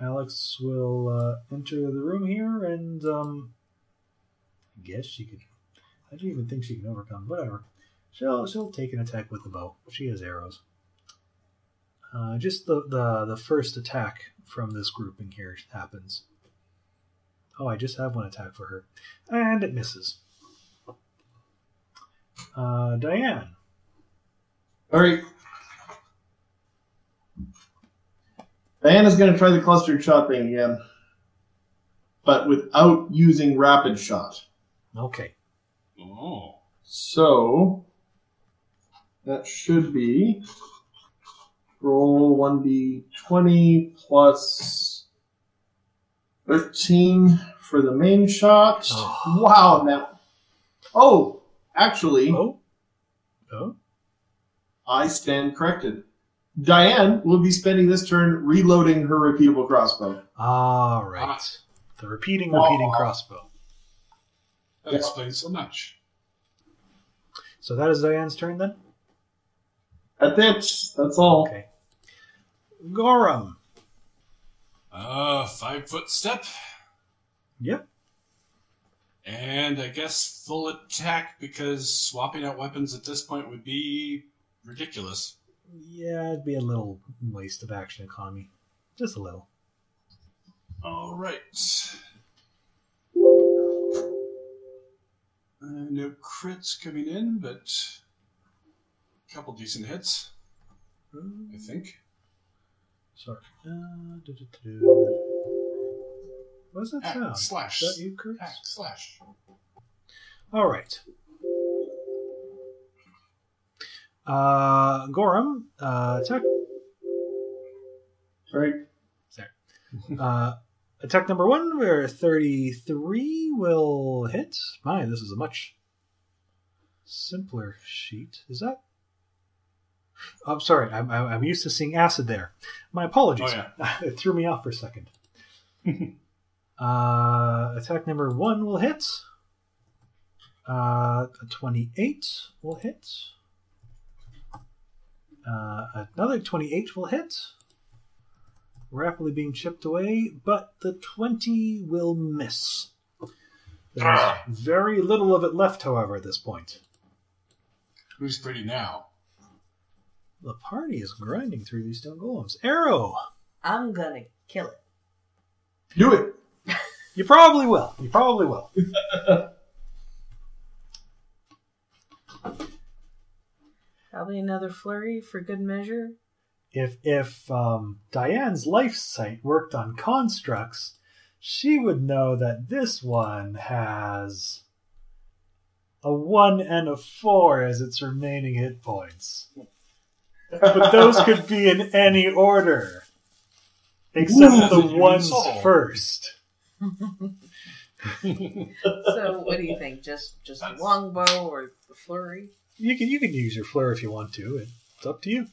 Alex will uh, enter the room here and um, I guess she could. I don't even think she can overcome. Whatever. She'll she'll take an attack with the bow. She has arrows. Uh, just the, the the first attack from this grouping here happens. Oh, I just have one attack for her, and it misses. Uh, Diane. All right. Diana's going to try the clustered shot thing again, but without using rapid shot. Okay. Oh. So that should be roll one d twenty plus thirteen for the main shot. Oh. Wow! Now, oh, actually, Oh. Oh. I stand corrected. Diane will be spending this turn reloading her repeatable crossbow. All right. The repeating, repeating Oh. crossbow. That Yeah. explains so much. So that is Diane's turn then. That's it. That's all. Okay. Gorham. Uh, five foot step. Yep. And I guess full attack because swapping out weapons at this point would be ridiculous. Yeah, it'd be a little waste of action economy. Just a little. All right. Uh, no crits coming in, but a couple decent hits, I think. Sorry. Uh. What does that Hack, sound? slash. Is that you, Chris? Hack, slash. All right. Uh, Gorham, uh, attack. Right. Uh, attack number one, where 33 will hit. My, this is a much simpler sheet. Is that? Oh, sorry. I'm, I'm I'm used to seeing acid there. My apologies. Oh, yeah. [laughs] it threw me off for a second. [laughs] uh, attack number one will hit. Uh, a 28 will hit. Uh, another 28 will hit. Rapidly being chipped away, but the 20 will miss. There's Ah. very little of it left, however, at this point. Who's pretty now? The party is grinding through these stone golems. Arrow! I'm gonna kill it. Do it. You probably will. You probably will. [laughs] Probably another flurry for good measure. if if um, Diane's life sight worked on constructs, she would know that this one has a one and a four as its remaining hit points. But those could be in any order, except Ooh, the human ones soul. first. [laughs] So what do you think? Just just That's- longbow or the flurry? You can you can use your flurry if you want to. It's up to you.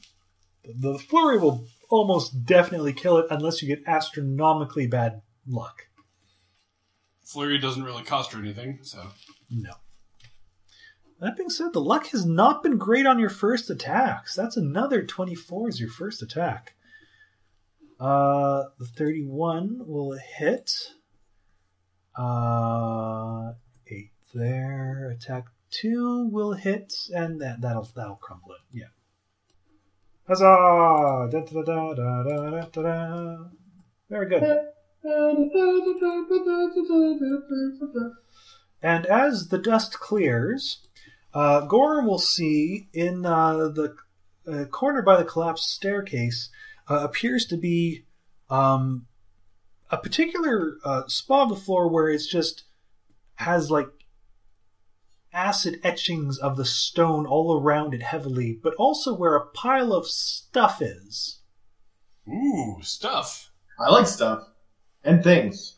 The, the flurry will almost definitely kill it unless you get astronomically bad luck. Flurry doesn't really cost her anything, so. No. That being said, the luck has not been great on your first attacks. That's another 24 is your first attack. Uh, the 31 will hit. Uh, 8 there. Attack 2 will hit, and that, that'll, that'll crumble it. Yeah. Huzzah! Da, da, da, da, da, da, da, da. Very good. And as the dust clears, uh, Gorham will see in uh, the uh, corner by the collapsed staircase uh, appears to be um, a particular uh, spot of the floor where it's just has like acid etchings of the stone all around it heavily, but also where a pile of stuff is. Ooh, stuff. I like stuff and things.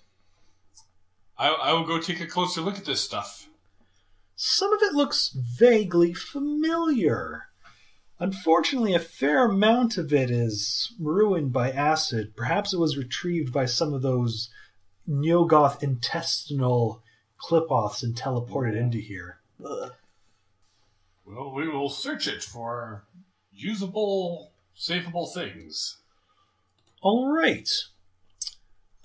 I, I will go take a closer look at this stuff. Some of it looks vaguely familiar. Unfortunately, a fair amount of it is ruined by acid. Perhaps it was retrieved by some of those Nyogoth intestinal qlippoth and teleported into here. Ugh. Well, we will search it for usable, safeable things. All right.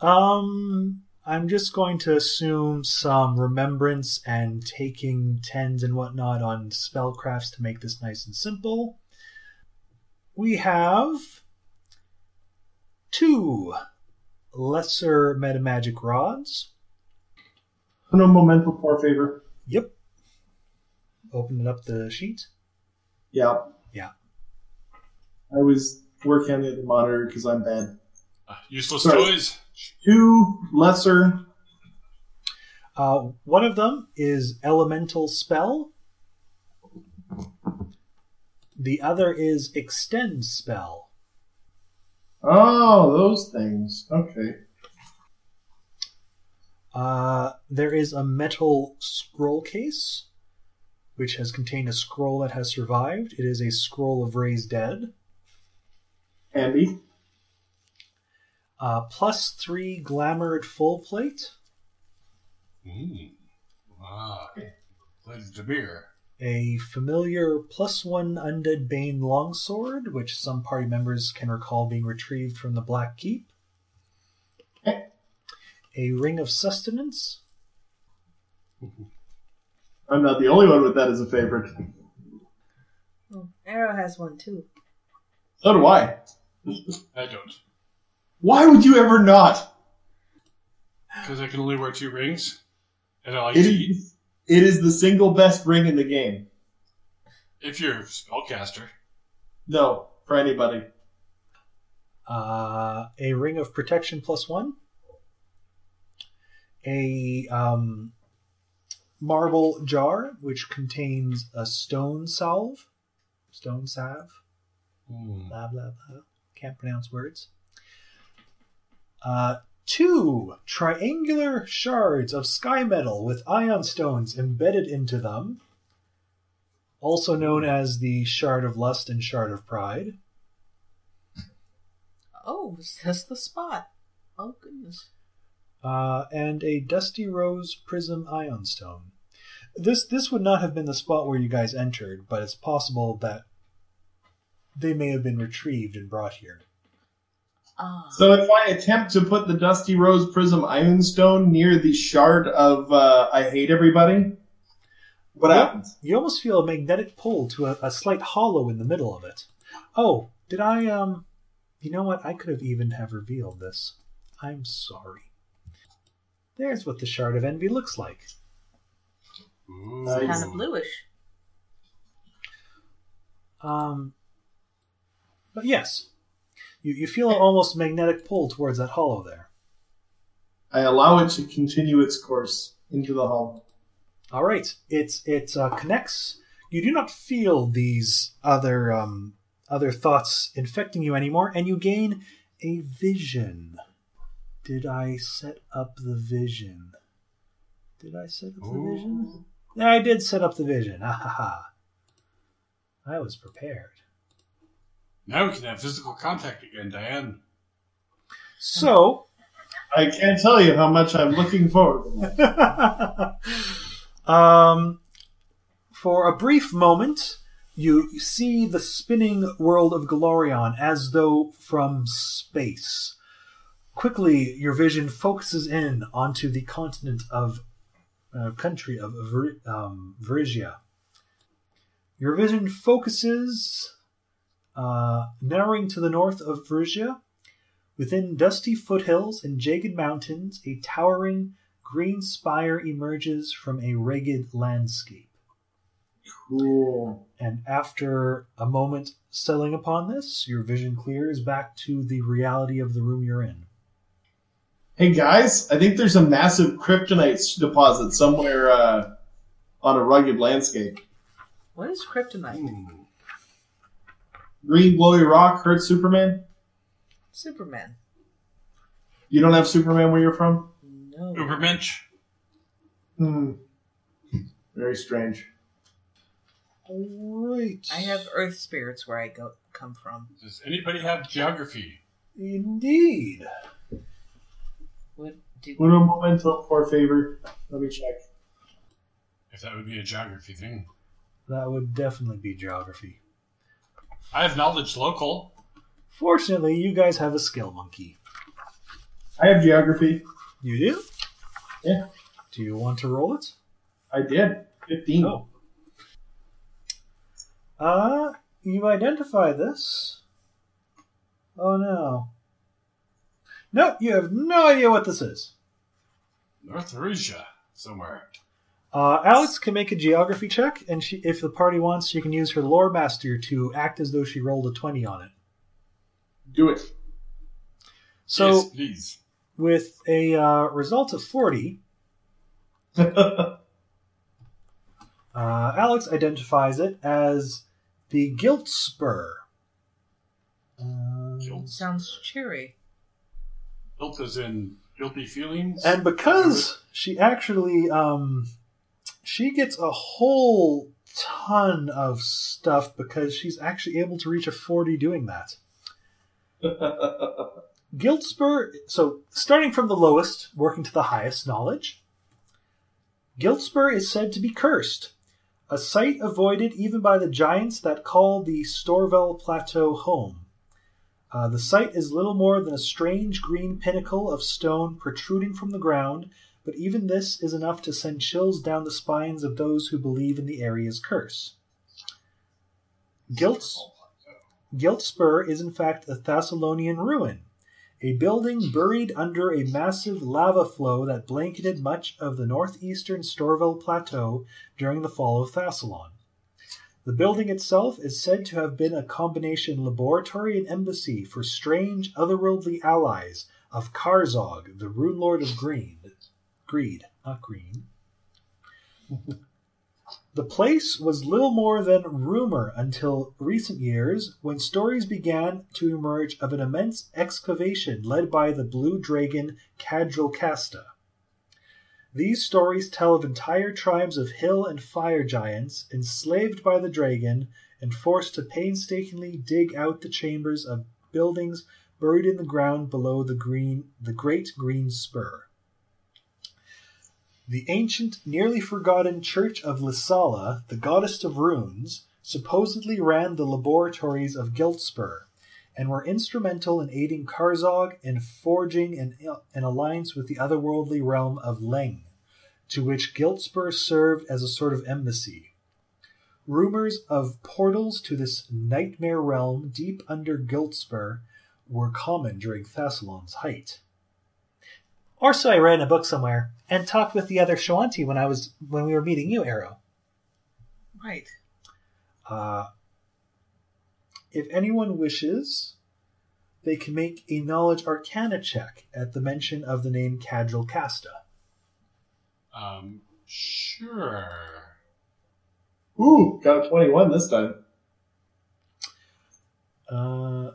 Um, I'm just going to assume some remembrance and taking tens and whatnot on spellcrafts to make this nice and simple. We have two lesser metamagic rods. No momentum for favor. Yep. Opening up the sheet. Yeah. Yeah. I was working on the monitor because I'm bad. Uh, useless Sorry. toys. Two lesser. Uh, one of them is elemental spell. The other is extend spell. Oh, those things. Okay. Uh, there is a metal scroll case, which has contained a scroll that has survived. It is a scroll of raise dead. Handy. Uh, plus three glamour at full plate. Mm. Ah, Ladies de beer. A familiar plus one undead bane longsword, which some party members can recall being retrieved from the Black Keep. Okay. A ring of sustenance. Mm-hmm. I'm not the only one with that as a favorite. Oh, Arrow has one too. So do I. I don't. Why would you ever not? Because I can only wear two rings. And I like It to eat. is, it is the single best ring in the game. If you're a spellcaster. No, for anybody. uh, a ring of protection plus one, a um, marble jar which contains a stone salve, stone salve, Hmm. blah blah blah. Can't pronounce words. Uh, two triangular shards of sky metal with Ioun stones embedded into them, also known as the shard of lust and shard of pride. Oh, is this the spot? Oh goodness. uh, and a dusty rose prism Ioun stone. This this would not have been the spot where you guys entered, but it's possible that they may have been retrieved and brought here. Ah. So if I attempt to put the Dusty Rose Prism Ioun Stone near the shard of uh, I Hate Everybody, what Yep. happens? You almost feel a magnetic pull to a, a slight hollow in the middle of it. Oh, did I um? You know what? I could have even have revealed this. I'm sorry. There's what the shard of envy looks like. Ooh. Nice. kind of bluish. Um, but yes, you you feel an almost magnetic pull towards that hollow there. I allow it to continue its course into the hull. All right, it it uh, connects. You do not feel these other um, other thoughts infecting you anymore, and you gain a vision. Did I set up the vision? Did I set up the vision? Ooh. I did set up the vision. Ah ha ha. I was prepared. Now we can have physical contact again, Diane. So, I can't tell you how much I'm looking forward to that. [laughs] um, for a brief moment, you see the spinning world of Golarion as though from space. Quickly, your vision focuses in onto the continent of uh, country of Ver- um, Varisia. Your vision focuses, uh, narrowing to the north of Varisia. Within dusty foothills and jagged mountains, a towering green spire emerges from a ragged landscape. Cool. And after a moment settling upon this, your vision clears back to the reality of the room you're in. Hey guys, I think there's a massive kryptonite deposit somewhere uh, on a rugged landscape. What is kryptonite? Hmm. Green glowy rock hurt Superman. Superman. You don't have Superman where you're from? No. Ubermensch. Hmm. Very strange. Right. I have earth spirits where I go come from. Does anybody have geography? Indeed. What do Uno momento, por favor. Let me check. If that would be a geography thing. That would definitely be geography. I have knowledge local. Fortunately, you guys have a skill monkey. I have geography. You do? Yeah. Do you want to roll it? I did. 15. Oh. Uh, you identify this. Oh no. Nope, you have no idea what this is. North Asia, somewhere. Uh, Alex can make a geography check, and she, if the party wants, she can use her lore master to act as though she rolled a 20 on it. Do it. So, yes, please. with a uh, result of 40, [laughs] uh, Alex identifies it as the Guilt Spur. Um, Guilt. sounds cheery. Guilt is in guilty feelings. and because she actually um she gets a whole ton of stuff because she's actually able to reach a 40 doing that. [laughs] Guilt spur so starting from the lowest working to the highest knowledge guilt spur is said to be cursed a site avoided even by the giants that call the Storval Plateau home. Uh, the site is little more than a strange green pinnacle of stone protruding from the ground, but even this is enough to send chills down the spines of those who believe in the area's curse. Guilt Spur is in fact a Thassilonian ruin, a building buried under a massive lava flow that blanketed much of the northeastern Storval Plateau during the fall of Thassilon. The building itself is said to have been a combination laboratory and embassy for strange, otherworldly allies of Karzoug, the rune lord of Green. Not green. the place was little more than rumor until recent years, when stories began to emerge of an immense excavation led by the blue dragon Cadril Casta. These stories tell of entire tribes of hill and fire giants enslaved by the dragon and forced to painstakingly dig out the chambers of buildings buried in the ground below the green the great green spur. The ancient, nearly forgotten church of Lissala, the goddess of runes, supposedly ran the laboratories of Guiltspur, and were instrumental in aiding Karzoug in forging an, an alliance with the otherworldly realm of Leng, to which Guiltspur served as a sort of embassy. Rumors of portals to this nightmare realm deep under Guiltspur were common during Thassilon's height. Or so I read in a book somewhere, and talked with the other Shoanti when I was when we were meeting you, Arrow. Right. Uh, if anyone wishes, they can make a knowledge arcana check at the mention of the name Cadril Casta. Um, sure. Ooh, got a 21 this time. Uh,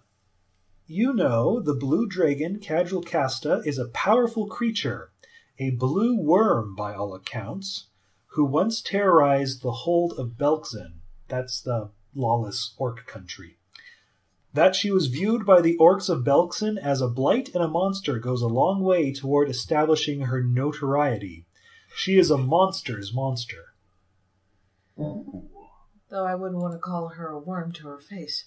you know, the blue dragon, Cadril Casta, is a powerful creature, a blue worm by all accounts, who once terrorized the hold of Belkzen. That's the lawless orc country. That she was viewed by the orcs of Belkzen as a blight and a monster goes a long way toward establishing her notoriety. She is a monster's monster. Though I wouldn't want to call her a worm to her face.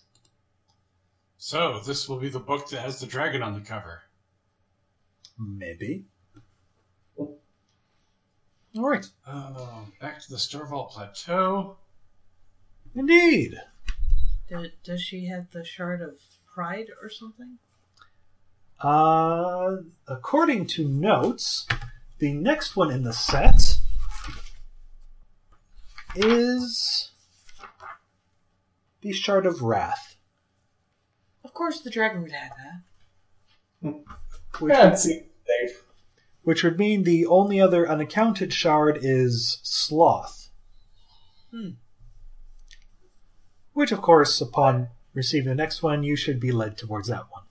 So, this will be the book that has the dragon on the cover. Maybe. All right. Oh, back to the Storval Plateau. Indeed. Does, does she have the shard of pride or something? Uh, according to notes, the next one in the set is the Shard of Wrath, Of course, the dragon would have that. which, Yeah, it seems safe. which would mean the only other unaccounted shard is Sloth. Hmm. Which, of course, upon receiving the next one, you should be led towards that one.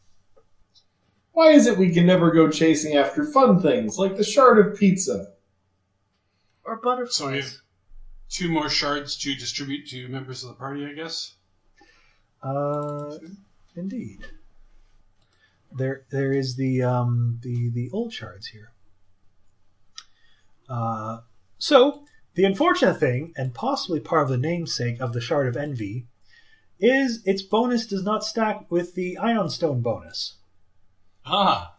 Why is it we can never go chasing after fun things like the shard of pizza? Or butterflies. So we have two more shards to distribute to members of the party, I guess. Uh, indeed. There, there is the um, the the old shards here. Uh, so the unfortunate thing, and possibly part of the namesake of the shard of envy, is its bonus does not stack with the Ioun stone bonus. Ah,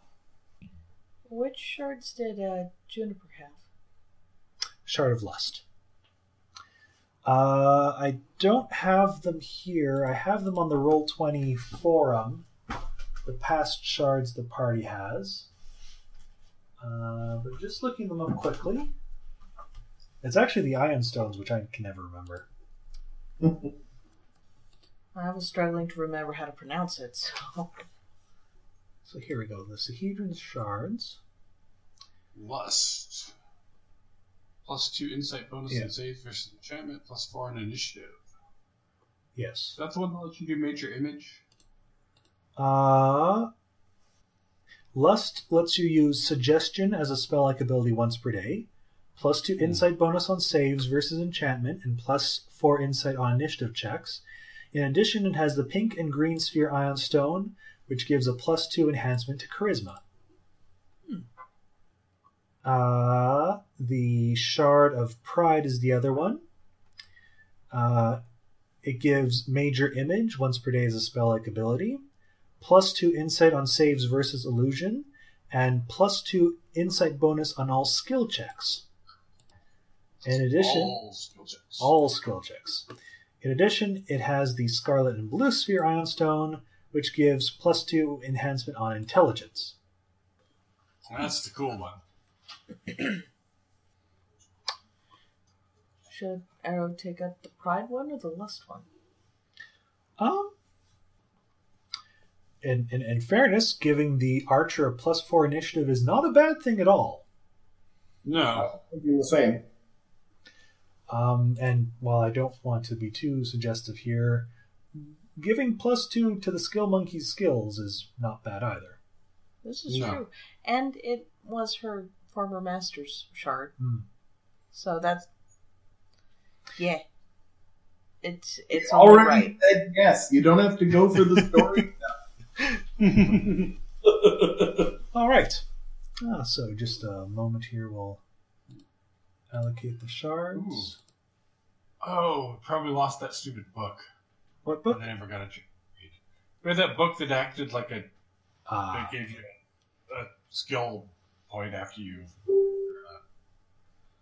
Which shards did uh, Juniper have? Shard of lust. Uh, I don't have them here. I have them on the Roll Twenty forum. The past shards the party has. Uh, but just looking them up quickly. It's actually the Ioun Stones, which I can never remember. [laughs] I was struggling to remember how to pronounce it, so. So here we go. The Sihedron shards. lust. Plus two insight bonus Yeah. and save versus enchantment, plus four on initiative. Yes. That's the one that lets you do major image? Uh, Lust lets you use Suggestion as a spell like ability once per day, plus two insight bonus on saves versus enchantment, and plus four insight on initiative checks. In addition, it has the pink and green sphere Ioun stone, which gives a plus two enhancement to charisma. Uh, the Shard of Pride is the other one. Uh, it gives Major Image once per day as a spell like ability plus two insight on saves versus illusion, and plus two insight bonus on all skill checks. In addition, All skill checks. all skill checks. In addition, it has the Scarlet and Blue Sphere Ioun Stone, which gives plus two enhancement on intelligence. That's the cool one. [clears throat] Should Arrow take up the pride one or the lust one? Um, in, in, in fairness, giving the archer a plus four initiative is not a bad thing at all. No. Thinking the same. Um, and while I don't want to be too suggestive here, giving plus two to the skill monkey's skills is not bad either. This is No. true. And it was her former master's shard. Hmm. So that's. Yeah. It's it's Already already right. said yes. You don't have to go for the story. [laughs] [laughs] All right. Ah, so just a moment here. We'll allocate the shards. oh, probably lost that stupid book. What book? I never got a chance to read. We had that book that acted like a Ah, that gave you a, a skill point after you uh,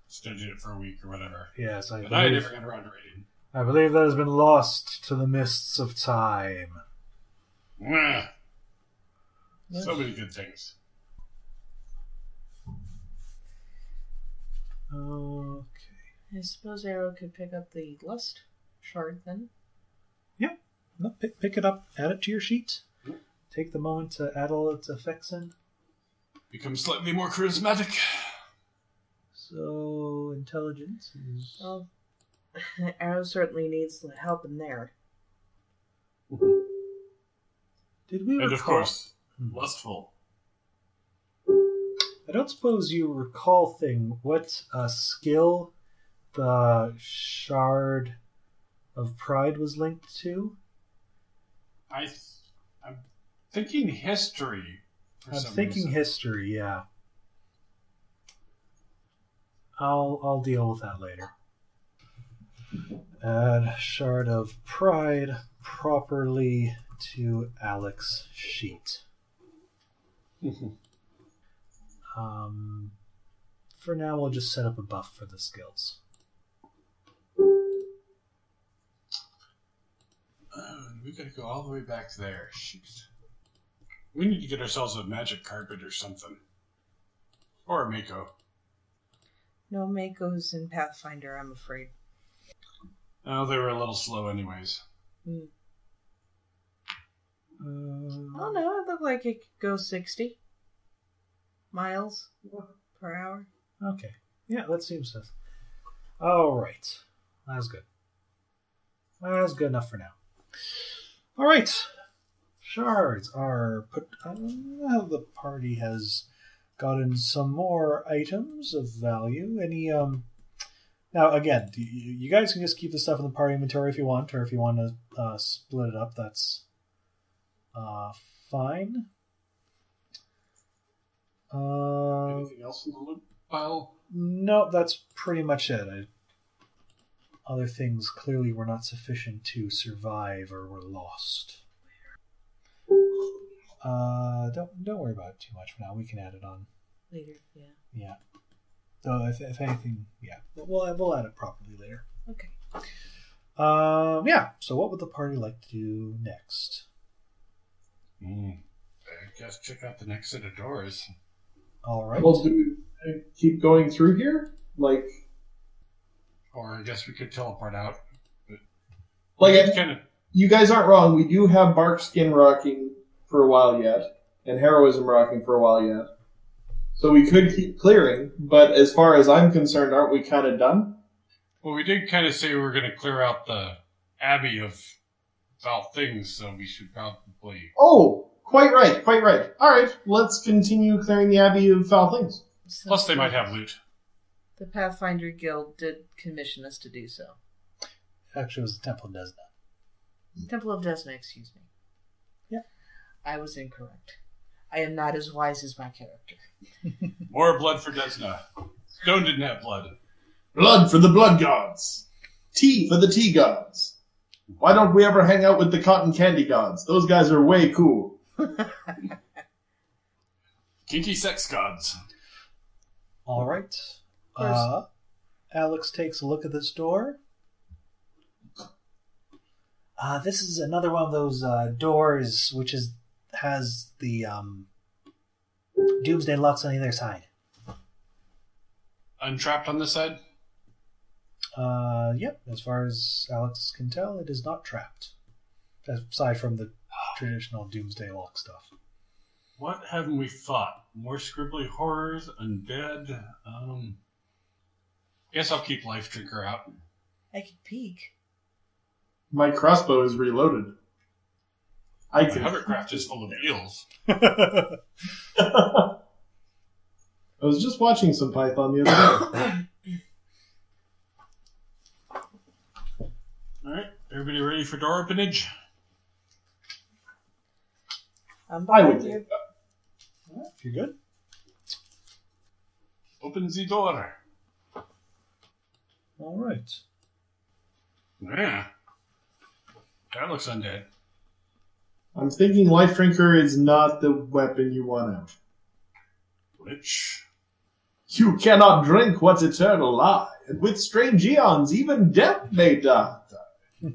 studied it for a week or whatever. yes, I But I believe, never got around to reading. I believe that has been lost to the mists of time. Mwah. Yes. So many good things. Okay. I suppose Arrow could pick up the lust shard then. No, pick, pick it up, add it to your sheet. Take the moment to add all its effects in. Become slightly more charismatic. So, intelligence is. Well, [laughs] Arrow certainly needs help in there. [laughs] Did we And recall? of course, Hmm. lustful. I don't suppose you recall thing what uh, skill the shard of pride was linked to. I, th- I'm thinking history. I'm thinking reason. history. Yeah. I'll I'll deal with that later. Add Shard of Pride properly to Alex sheet. [laughs] Um, for now, we'll just set up a buff for the skills. Oh, we gotta go all the way back there. Shoot. We need to get ourselves a magic carpet or something. Or a Mako. No Mako's in Pathfinder, I'm afraid. Oh, they were a little slow anyways. Hmm. Uh, Oh no, it looked like it could go 60 miles per hour. Okay. Yeah, that seems sense. All right. That's good. That's good enough for now. All right. Shards are put. Uh, the party has gotten some more items of value. Any um. Now again, you, you guys can just keep the stuff in the party inventory if you want, or if you want to uh, split it up, that's uh, fine. Uh, Anything else in the loot pile? no, that's pretty much it. I, other things clearly were not sufficient to survive or were lost. Uh, don't don't worry about it too much for now. We can add it on. Later, yeah. Yeah. So if, if anything, yeah, we'll we'll add it properly later. Okay. Um, yeah. So what would the party like to do next? Mm. I guess check out the next set of doors. All right. Well, do we uh, keep going through here? Like, Or I guess we could teleport out. like It's kind of you guys aren't wrong. We do have bark skin rocking for a while yet, and heroism rocking for a while yet. So we could keep clearing, but as far as I'm concerned, aren't we kind of done? well, we did kind of say we were going to clear out the abbey of foul things, so we should probably. Oh, quite right, quite right. All right, let's continue clearing the Abbey of foul things. Plus, they might have loot. The Pathfinder Guild did commission us to do so. Actually, it was the Temple of Desna. Temple of Desna, excuse me. Yeah. I was incorrect. I am not as wise as my character. [laughs] More blood for Desna. Stone didn't have blood. Blood for the blood gods. Tea for the tea gods. Why don't we ever hang out with the cotton candy gods? Those guys are way cool. [laughs] Kinky sex gods. All right. Uh, Alex takes a look at this door. Uh, this is another one of those uh, doors which is has the um, doomsday locks on either side. Untrapped on this side? Uh, yep, as far as Alex can tell, it is not trapped. Aside from the traditional doomsday lock stuff. What haven't we fought? More scribbly horrors, undead. Um, guess I'll keep Life Drinker out. I can peek. My crossbow is reloaded. I My could. hovercraft is full of eels. [laughs] I was just watching some Python the other day. [coughs] All right, everybody ready for door openage? I'm I would behind you. think if you're good. Open the door. All right. Yeah. That looks undead. I'm thinking Life Drinker is not the weapon you want out. Which? You cannot drink what's eternal lie, and with strange eons, even death may die. [laughs]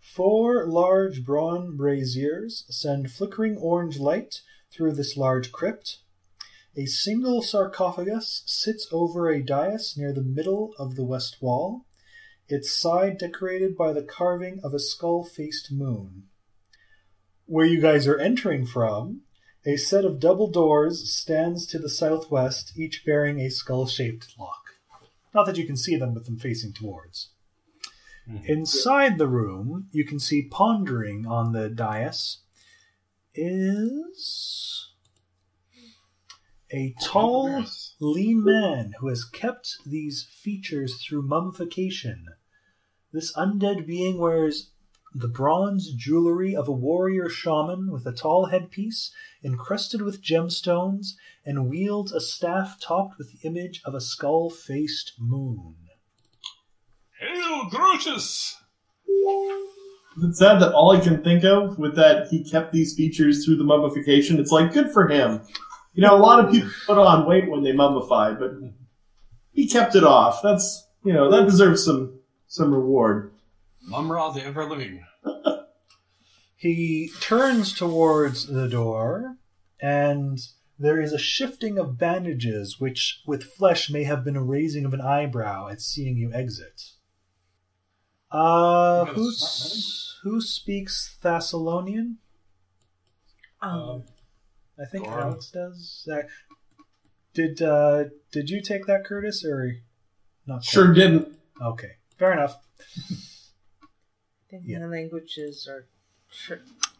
Four large bronze braziers send flickering orange light through this large crypt. A single sarcophagus sits over a dais near the middle of the west wall, its side decorated by the carving of a skull faced moon. Where you guys are entering from, a set of double doors stands to the southwest, each bearing a skull shaped lock. Not that you can see them with them facing towards. Mm-hmm. Inside the room, you can see pondering on the dais is a tall, lean man who has kept these features through mummification. This undead being wears the bronze jewelry of a warrior shaman with a tall headpiece encrusted with gemstones and wields a staff topped with the image of a skull faced moon. Hail, Hail Groetus! It's sad that all I can think of with that he kept these features through the mummification. It's like good for him. You know, a lot of people put on weight when they mummify, but he kept it off. That's you know that deserves some some reward. Mumm-Ra the ever living. [coughs] He turns towards the door, and there is a shifting of bandages, which with flesh may have been a raising of an eyebrow at seeing you exit. Uh, You got a who, who speaks Thassilonian? Um, I think Goran. Alex does. Uh, did uh, did you take that, Curtis, or not? quite? Sure didn't. Okay, fair enough. [laughs] I think yeah. the languages are sh-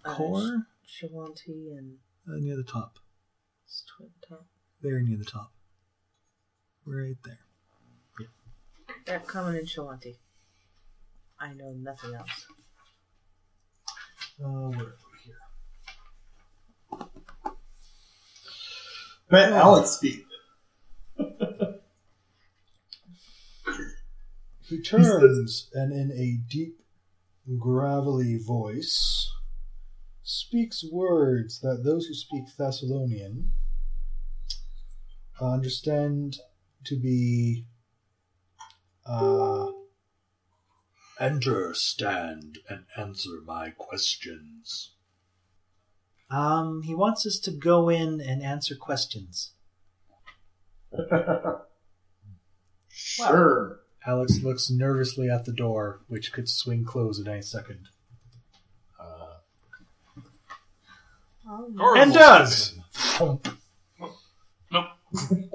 uh, Core Sh- Shoanti and uh, near the top, Twinta. very near the top, right there. They're common in Shoanti. I know nothing else. Uh, where are we here? Bet Oh. Alex speak. [laughs] He turns and in a deep, gravelly voice speaks words that those who speak Thassilonian understand to be uh, enter, stand, and answer my questions. Um, he wants us to go in and answer questions. [laughs] Sure. Alex looks nervously at the door, which could swing closed at any second. Uh, Oh, Goran And does. Thump. Nope. [laughs]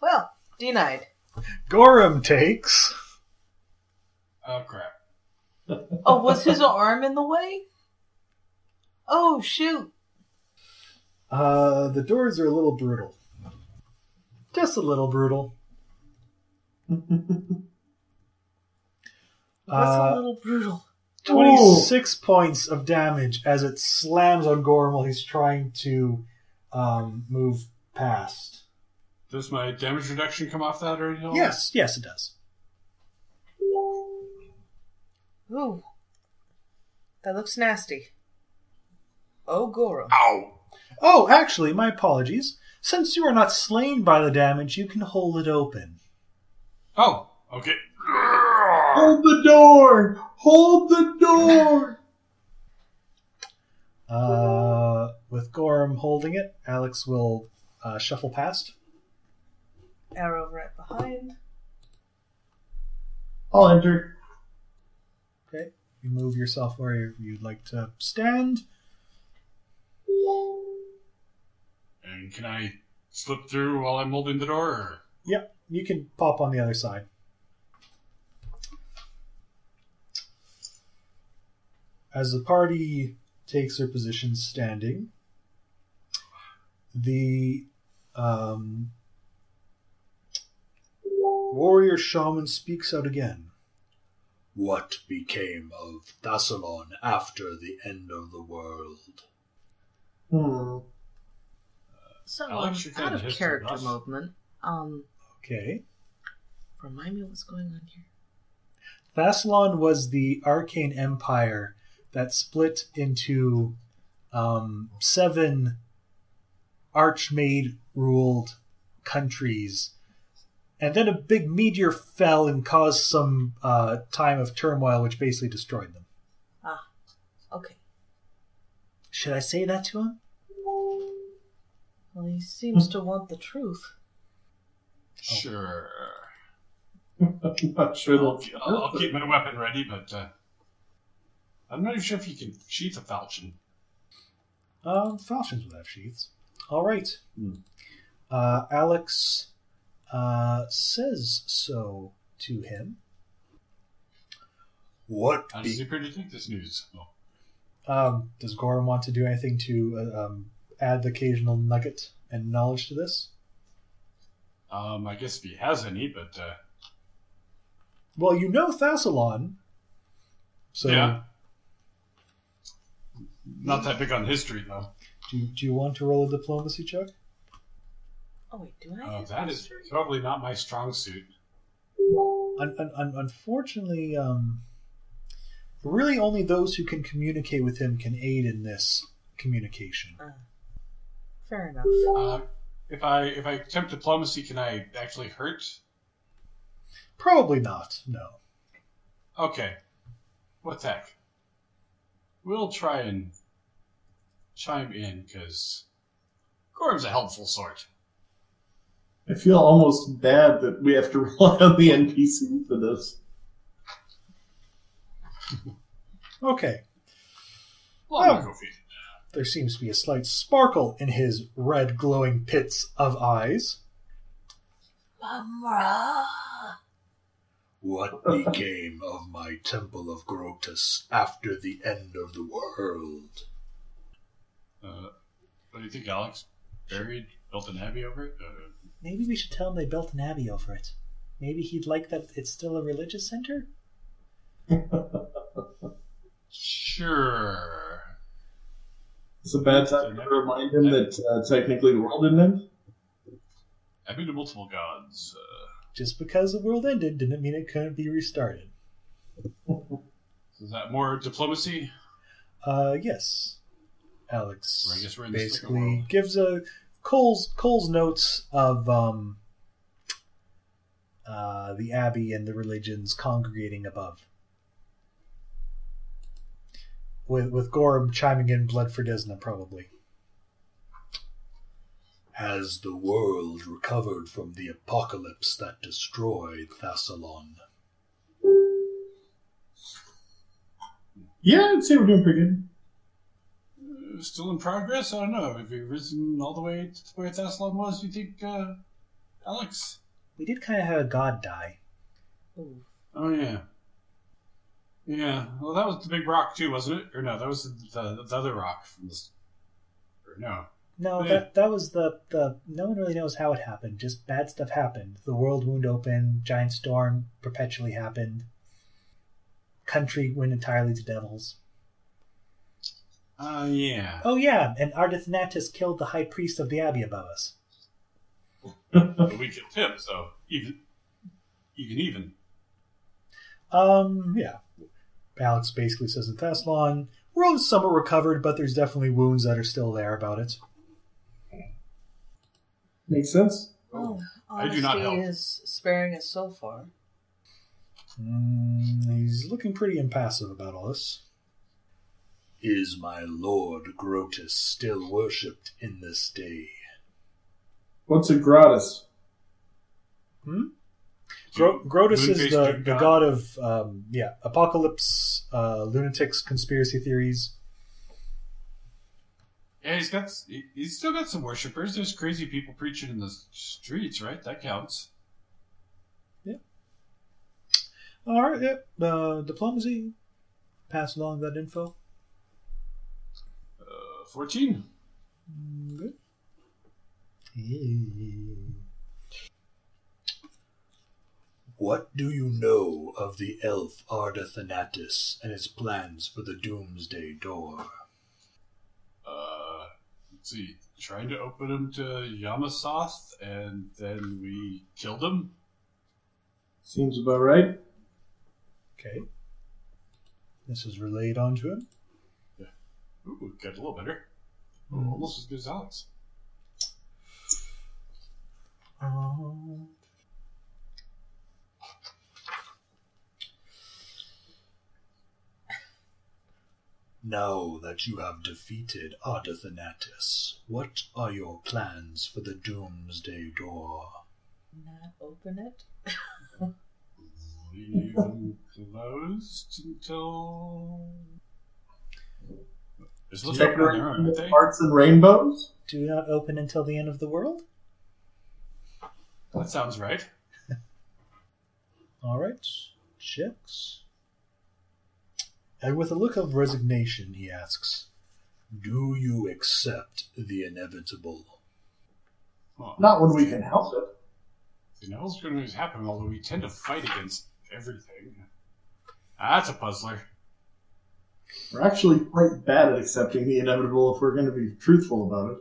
Well, denied. Gorham takes. Oh crap. [laughs] Oh, was his arm in the way? Oh, shoot. Uh, the doors are a little brutal. Just a little brutal. [laughs] That's Uh, a little brutal. 26 points of damage as it slams on Gorham while he's trying to um, move past. Does my damage reduction come off that or anything? Yes, yes, it does. Ooh. That looks nasty. Oh, Goro. Ow! Oh, actually, my apologies. Since you are not slain by the damage, you can hold it open. Oh, okay. Hold the door. Hold the door. [laughs] Uh, with Gorham holding it, Alex will uh, shuffle past. Arrow right behind. I'll enter. Okay. You move yourself where you'd like to stand. And can I slip through while I'm holding the door? Or? Yep, you can pop on the other side. As the party takes their positions standing, the um, warrior shaman speaks out again. What became of Thassilon after the end of the world? Hmm. So, Alex, um, out of character movement, um, Okay. remind me what's going on here. Thassilon was the arcane empire that split into um, seven archmaid ruled countries. And then a big meteor fell and caused some uh, time of turmoil, which basically destroyed them. Ah, okay. Should I say that to him? Well, he seems to want the truth. Sure. [laughs] I'm not sure I'll, they'll. I'll, I'll keep my weapon ready, but uh, I'm not even sure if you can sheath a falchion. Um, falchions would have sheaths. All right. Hmm. Uh, Alex uh, says so to him. What How does he appear to take this news? Oh, Um, does Gorham want to do anything to uh, um, add the occasional nugget and knowledge to this? Um, I guess if he has any, but uh, Well, you know Thassilon, so yeah. Not that big on history, though. do, you, do you want to roll a diplomacy check? Oh wait, do I? Uh, have that is history? probably not my strong suit. Un- un- un- unfortunately, um, really only those who can communicate with him can aid in this communication. Fair enough. Uh, if I if I attempt diplomacy, can I actually hurt? Probably not. No. Okay. What the heck? We'll try and chime in because Gorm's a helpful sort. I feel almost bad that we have to [laughs] rely on the NPC for this. Okay. Well, I'm Oh. Not go feed. There seems to be a slight sparkle in his red glowing pits of eyes. Mumm-Ra. What [laughs] became of my temple of Groetus after the end of the world? Uh, what do you think, Alex? Buried, built an abbey over it. Uh, Maybe we should tell him they built an abbey over it. Maybe he'd like that it's still a religious center? sure. It's a bad time to remind him that uh, technically the world didn't end. Abbey to multiple gods. Uh, Just because the world ended didn't mean it couldn't be restarted. [laughs] is that more diplomacy? Uh, yes. Alex I guess we're in the second basically world. gives a Cole's Cole's notes of um, uh, the abbey and the religions congregating above. With with Gorham chiming in blood for Desna, probably. Has the world recovered from the apocalypse that destroyed Thassilon? Yeah, I'd say we're doing pretty good. Uh, still in progress? I don't know. Have you risen all the way to where Thassilon was, do you think, uh, Alex? We did kind of have a god die. Ooh. Oh, yeah. Yeah. Well, that was the big rock, too, wasn't it? Or no, that was the, the other rock from this. Or no. No, Yeah. that that was the the. No one really knows how it happened. Just bad stuff happened. The world wound open. Giant storm perpetually happened. Country went entirely to devils. Uh, yeah. Oh yeah, and Ardathanatus killed the high priest of the abbey above us. But [laughs] we killed him, so even. Even, even. Um, yeah. Alex basically says in Thessalon, world is somewhat recovered, but there's definitely wounds that are still there about it. Makes sense. Oh, I do not honesty help. is sparing us so far. Mm, he's looking pretty impassive about all this. Is my lord Groetus still worshipped in this day? What's a gratis? Gro- Groetus is the, the god. of um, yeah apocalypse, uh, lunatics, conspiracy theories. Yeah, he's got. He's still got some worshippers. There's crazy people preaching in the streets, right? That counts. Yeah. All right, yep. Uh, diplomacy. Pass along that info. Uh, 14. Mm, Good. What do you know of the elf Arda Ardathanatus and his plans for the Doomsday Door? Uh, let's see. Trying to open him to Yamasoth, and then we killed him. Seems about right. Okay. This is relayed onto him. Yeah. Ooh, got a little better. Ooh, almost as good as Alex. Um, Now that you have defeated Ardathanatus, what are your plans for the Doomsday Door? Not open it. Leave him closed until. There's little Check people there, aren't they? hearts and rainbows. Do not open until the end of the world? That sounds right. [laughs] All right, checks. And with a look of resignation, he asks, Do you accept the inevitable? Well, Not when we can help it. The know what's going to happen, although we tend to fight against everything. That's a puzzler. We're actually quite bad at accepting the inevitable if we're going to be truthful about it.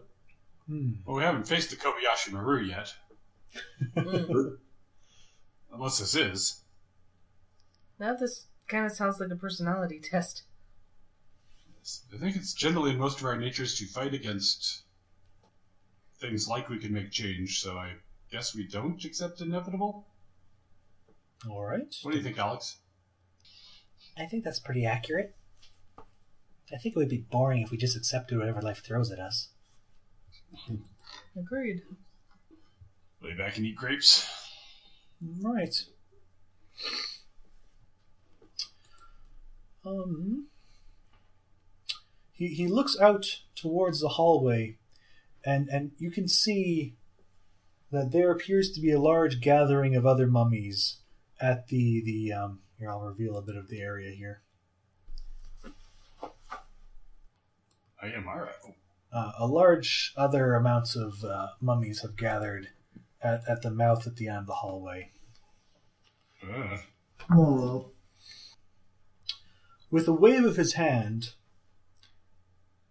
Hmm. Well, we haven't faced the Kobayashi Maru yet. [laughs] Unless this is. Now this kind of sounds like a personality test. I think it's generally in most of our natures to fight against things like we can make change, so I guess we don't accept inevitable. All right. What do you think, Alex? I think that's pretty accurate. I think it would be boring if we just accepted whatever life throws at us. Agreed. Lay back and eat grapes. Right. Um. He he looks out towards the hallway, and and you can see that there appears to be a large gathering of other mummies at the the um. Here, I'll reveal a bit of the area here. I am alright. Uh, a large other amounts of uh, mummies have gathered at, at the mouth at the end of the hallway. Uh. With a wave of his hand,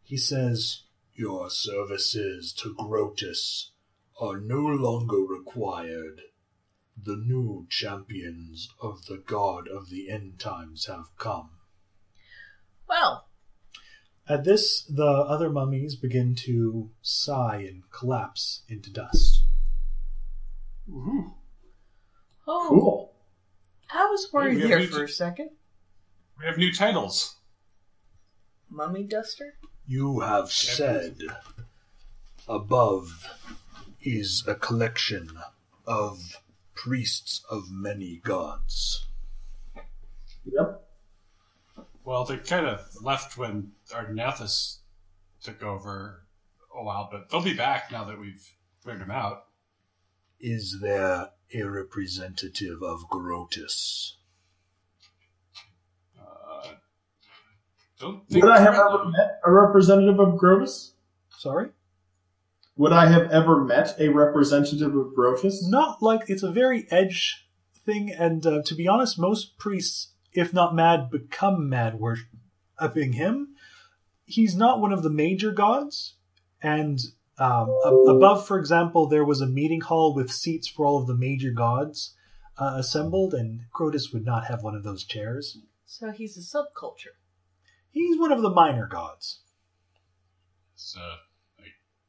he says, Your services to Groetus are no longer required. The new champions of the god of the end times have come. Well, At this, the other mummies begin to sigh and collapse into dust. woohoo. oh, Cool. I was worried Hey, there for a second. We have new titles. Mummy duster? You have said above is a collection of priests of many gods. Yep. Well, they kind of left when Arnathus took over a while, but they'll be back now that we've cleared them out. Is there a representative of Groetus? Uh, don't think Would I have ever met a representative of Groetus? Sorry? Would I have ever met a representative of Groetus? Not like it's a very edge thing, and uh, to be honest, most priests, if not mad, become mad worshipping him. He's not one of the major gods, and um, a- above, for example, there was a meeting hall with seats for all of the major gods uh, assembled, and Groetus would not have one of those chairs. So he's a subculture. He's one of the minor gods. So I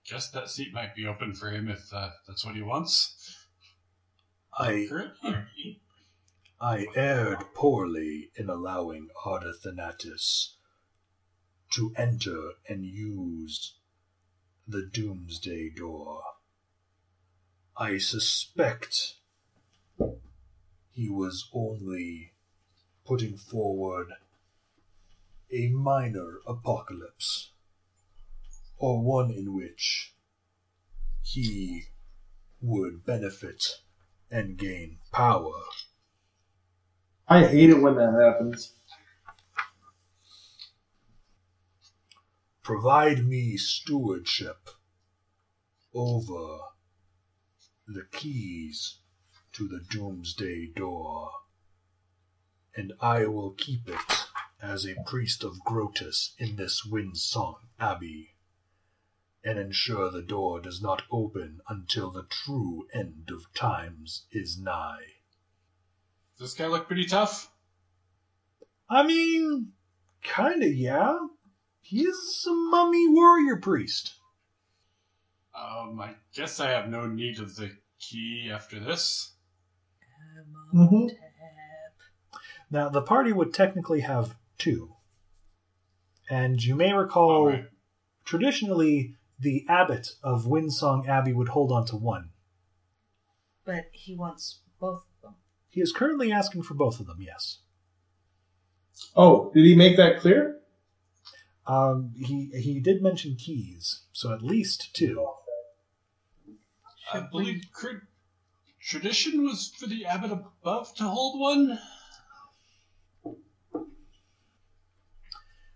guess that seat might be open for him if uh, that's what he wants. I I erred poorly in allowing Ardathanatus to enter and use the Doomsday Door. I suspect he was only putting forward a minor apocalypse, or one in which he would benefit and gain power. I hate it when that happens. provide me stewardship over the keys to the doomsday door, and I will keep it as a priest of Groetus in this Windsong Abbey, and ensure the door does not open until the true end of times is nigh. does this guy look pretty tough? I mean, kinda, yeah. He's a mummy warrior priest. Um, I guess I have no need of the key after this. Mhm. Now, the party would technically have two. And you may recall, Alright. traditionally, the abbot of Windsong Abbey would hold on to one. But he wants both of them. He is currently asking for both of them, yes. Oh, did he make that clear? Um, he, he did mention keys, so at least two. I Should believe cr- tradition was for the abbot above to hold one.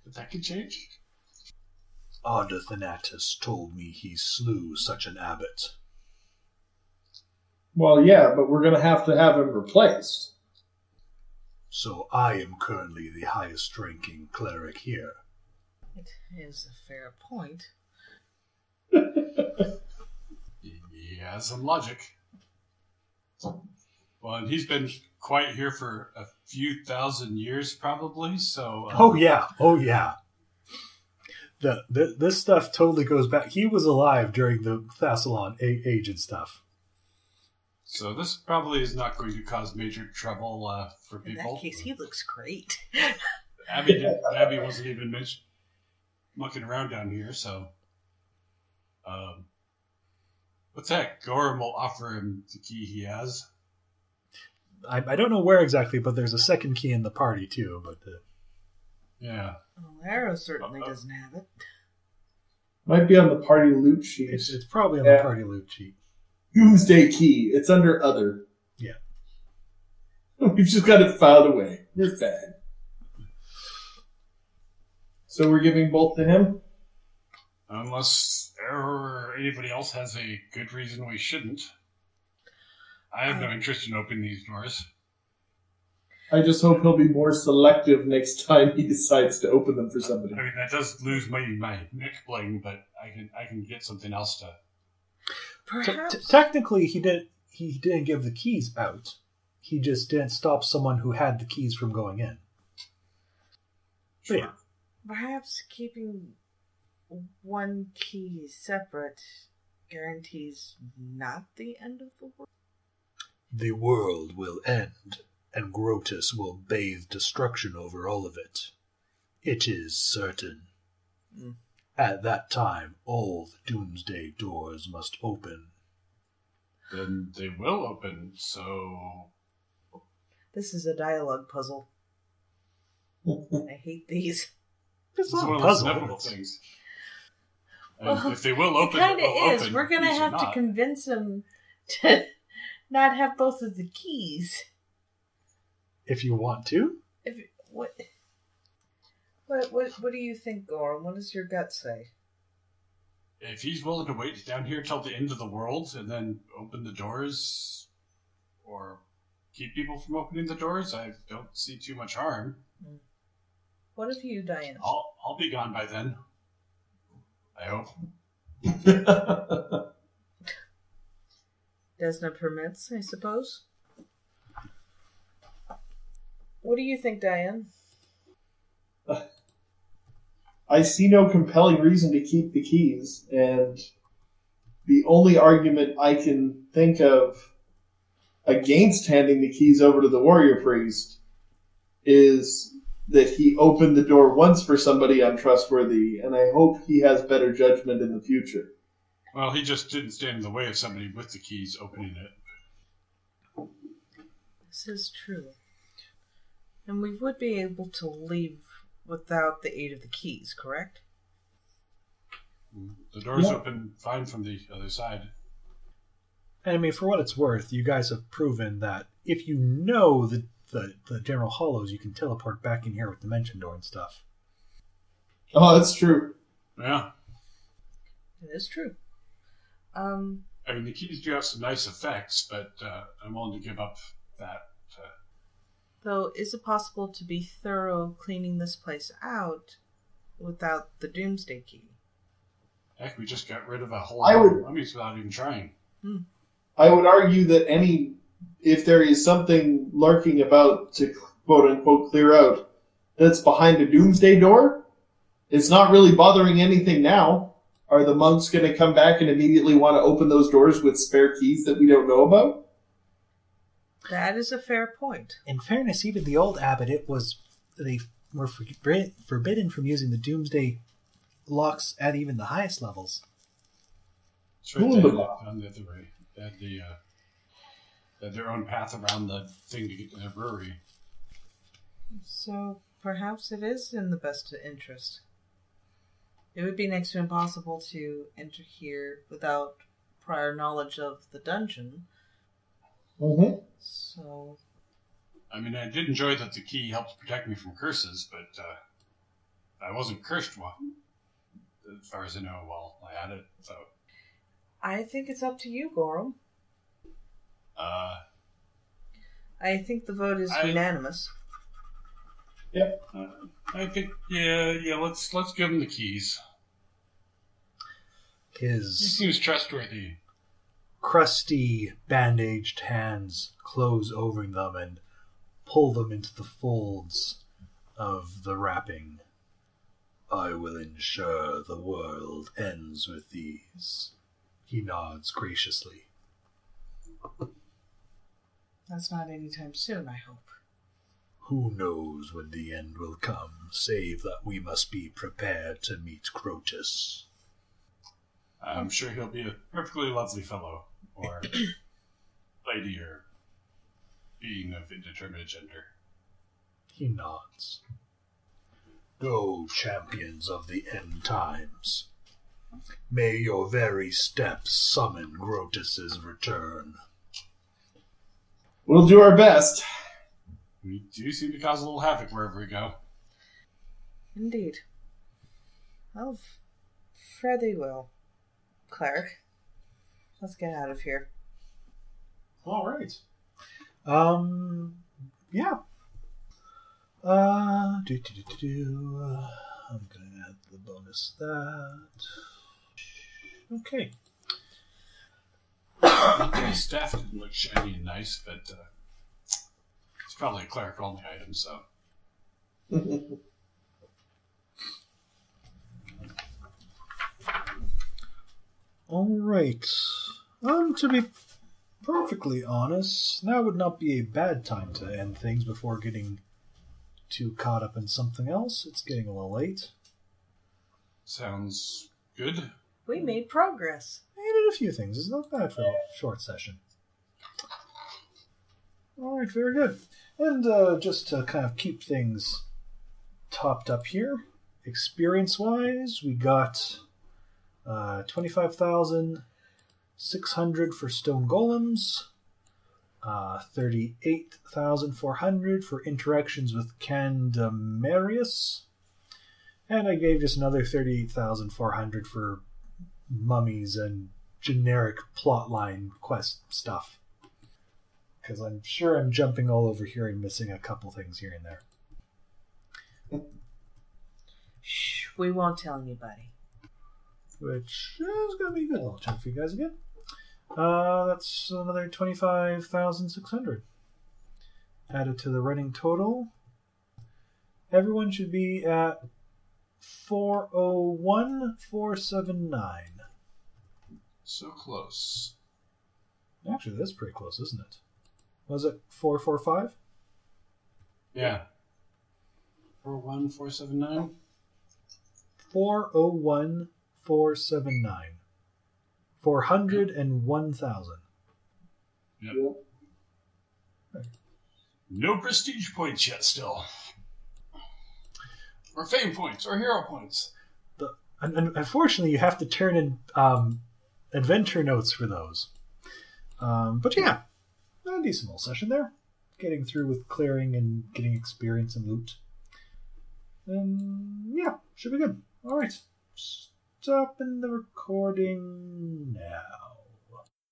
But that could change. Ardathanatus told me he slew such an abbot. Well, yeah, but we're gonna have to have him replaced. So I am currently the highest ranking cleric here. It is a fair point. [laughs] Yeah, some logic. Well, and he's been quiet here for a few thousand years, probably. So, uh, Oh yeah, oh yeah. The, the this stuff totally goes back. He was alive during the Thassilon age and stuff. so this probably is not going to cause major trouble uh, for In people. that case, he looks great. [laughs] Abby, didn't, Abby wasn't even mentioned mucking around down here, so. Um, what's that? Gorham will offer him the key he has. I, I don't know where exactly, but there's a second key in the party too. But uh, Yeah. Well, Arrow certainly Uh-oh. doesn't have it. Might be on the party loot sheet. it's it's probably on Yeah. the party loot sheet. Doomsday key. It's under other. Yeah. [laughs] We've just got it filed away. We're fine. So we're giving both to him? Unless Arrow or anybody else has a good reason we shouldn't. I have no um, interest in opening these doors. I just hope he'll be more selective next time he decides to open them for somebody. I mean, that does lose my my neck bling, but I can I can get something else to. Perhaps. t- technically, he didn't he didn't give the keys out. He just didn't stop someone who had the keys from going in. But yeah. Perhaps keeping one key separate guarantees not the end of the world. The world will end, and Groetus will bathe destruction over all of it. It is certain. Mm. At that time, all the doomsday doors must open. Then they will open. So This is a dialogue puzzle. I hate these. It's this not one a of those puzzle. inevitable things. And Well, if they will open, It open, kind they'll of is. open, We're gonna have to convince him to not have both of the keys. If you want to, If what, what, what, what do you think, Gorham? What does your gut say? If he's willing to wait down here till the end of the world and then open the doors, or keep people from opening the doors, I don't see too much harm. What of you, Diane? I'll I'll be gone by then. I hope. [laughs] Desna permits, I suppose. What do you think, Diane? Uh, I see no compelling reason to keep the keys, and the only argument I can think of against handing the keys over to the warrior priest is that he opened the door once for somebody untrustworthy, and I hope he has better judgment in the future. Well, he just didn't stand in the way of somebody with the keys opening it. This is true. And we would be able to leave without the aid of the keys, correct? The doors Yeah. open fine from the other side. and I mean, for what it's worth, you guys have proven that if you know the the, the general hollows, you can teleport back in here with the dimension door and stuff. Oh, that's true. Yeah. It is true. Um, I mean, the keys do have some nice effects, but uh, I'm willing to give up that. Uh, though, is it possible to be thorough cleaning this place out without the Doomsday Key? heck, we just got rid of a whole I lot of would- mummies without even trying. I would argue that any, if there is something lurking about to quote unquote clear out that's behind a doomsday door, it's not really bothering anything now. Are the monks going to come back and immediately want to open those doors with spare keys that we don't know about? That is a fair point. In fairness, even the old abbot, it was they were forbidden from using the doomsday locks at even the highest levels. It's right Who in the law? on the other way. They had the uh, they had their own path around the thing to get to the brewery. So perhaps it is in the best interest. It would be next to impossible to enter here without prior knowledge of the dungeon. Mm-hmm. So I mean, I did enjoy that the key helped protect me from curses, but uh, I wasn't cursed well, as far as I know, while I had it. So, I think it's up to you, Gorham. uh, I think the vote is I- unanimous. uh, I think, yeah, yeah. Let's let's give him the keys. He seems trustworthy. crusty, bandaged hands close over them and pull them into the folds of the wrapping. I will ensure the world ends with these. He nods graciously. That's not anytime soon, I hope. Who knows when the end will come, save that we must be prepared to meet Groetus. I'm sure he'll be a perfectly lovely fellow, or [clears throat] lady, or being of indeterminate gender. He nods. Go, champions of the end times. May your very steps summon Groetus's return. We'll do our best. We do seem to cause a little havoc wherever we go. Indeed. I'll f- fairly well. Cleric, let's get out of here. All right. Um. Yeah. Uh. Do do do do do. Uh, I'm gonna add the bonus that. Okay. The staff didn't look shiny and nice, but uh, it's probably a cleric only item, so. [laughs] All right. Um. To be perfectly honest, now would not be a bad time to end things before getting too caught up in something else. It's getting a little late. Sounds good. We made progress. I did a few things. It's not bad for a short session. All right, very good. And uh, just to kind of keep things topped up here, experience-wise, we got uh, twenty-five thousand six hundred for stone golems, uh, thirty-eight thousand four hundred for interactions with Candamarius, and I gave just another thirty-eight thousand four hundred for mummies and generic plotline quest stuff. Because I'm sure I'm jumping all over here and missing a couple things here and there. Shh, we won't tell anybody. Which is going to be a good little chunk for you guys again. Uh, that's another 25,600. Added to the running total. Everyone should be at 401,479. So close. Actually, that's pretty close, isn't it? Was it 445? Yeah. Four one four seven nine. 401,479. 401,000. No prestige points yet, still. Or fame points, or hero points. The, un- un- unfortunately, you have to turn in um, adventure notes for those. Um, but yeah, a decent little session there. Getting through with clearing and getting experience and loot. And yeah, should be good. All right. Stopping the recording now.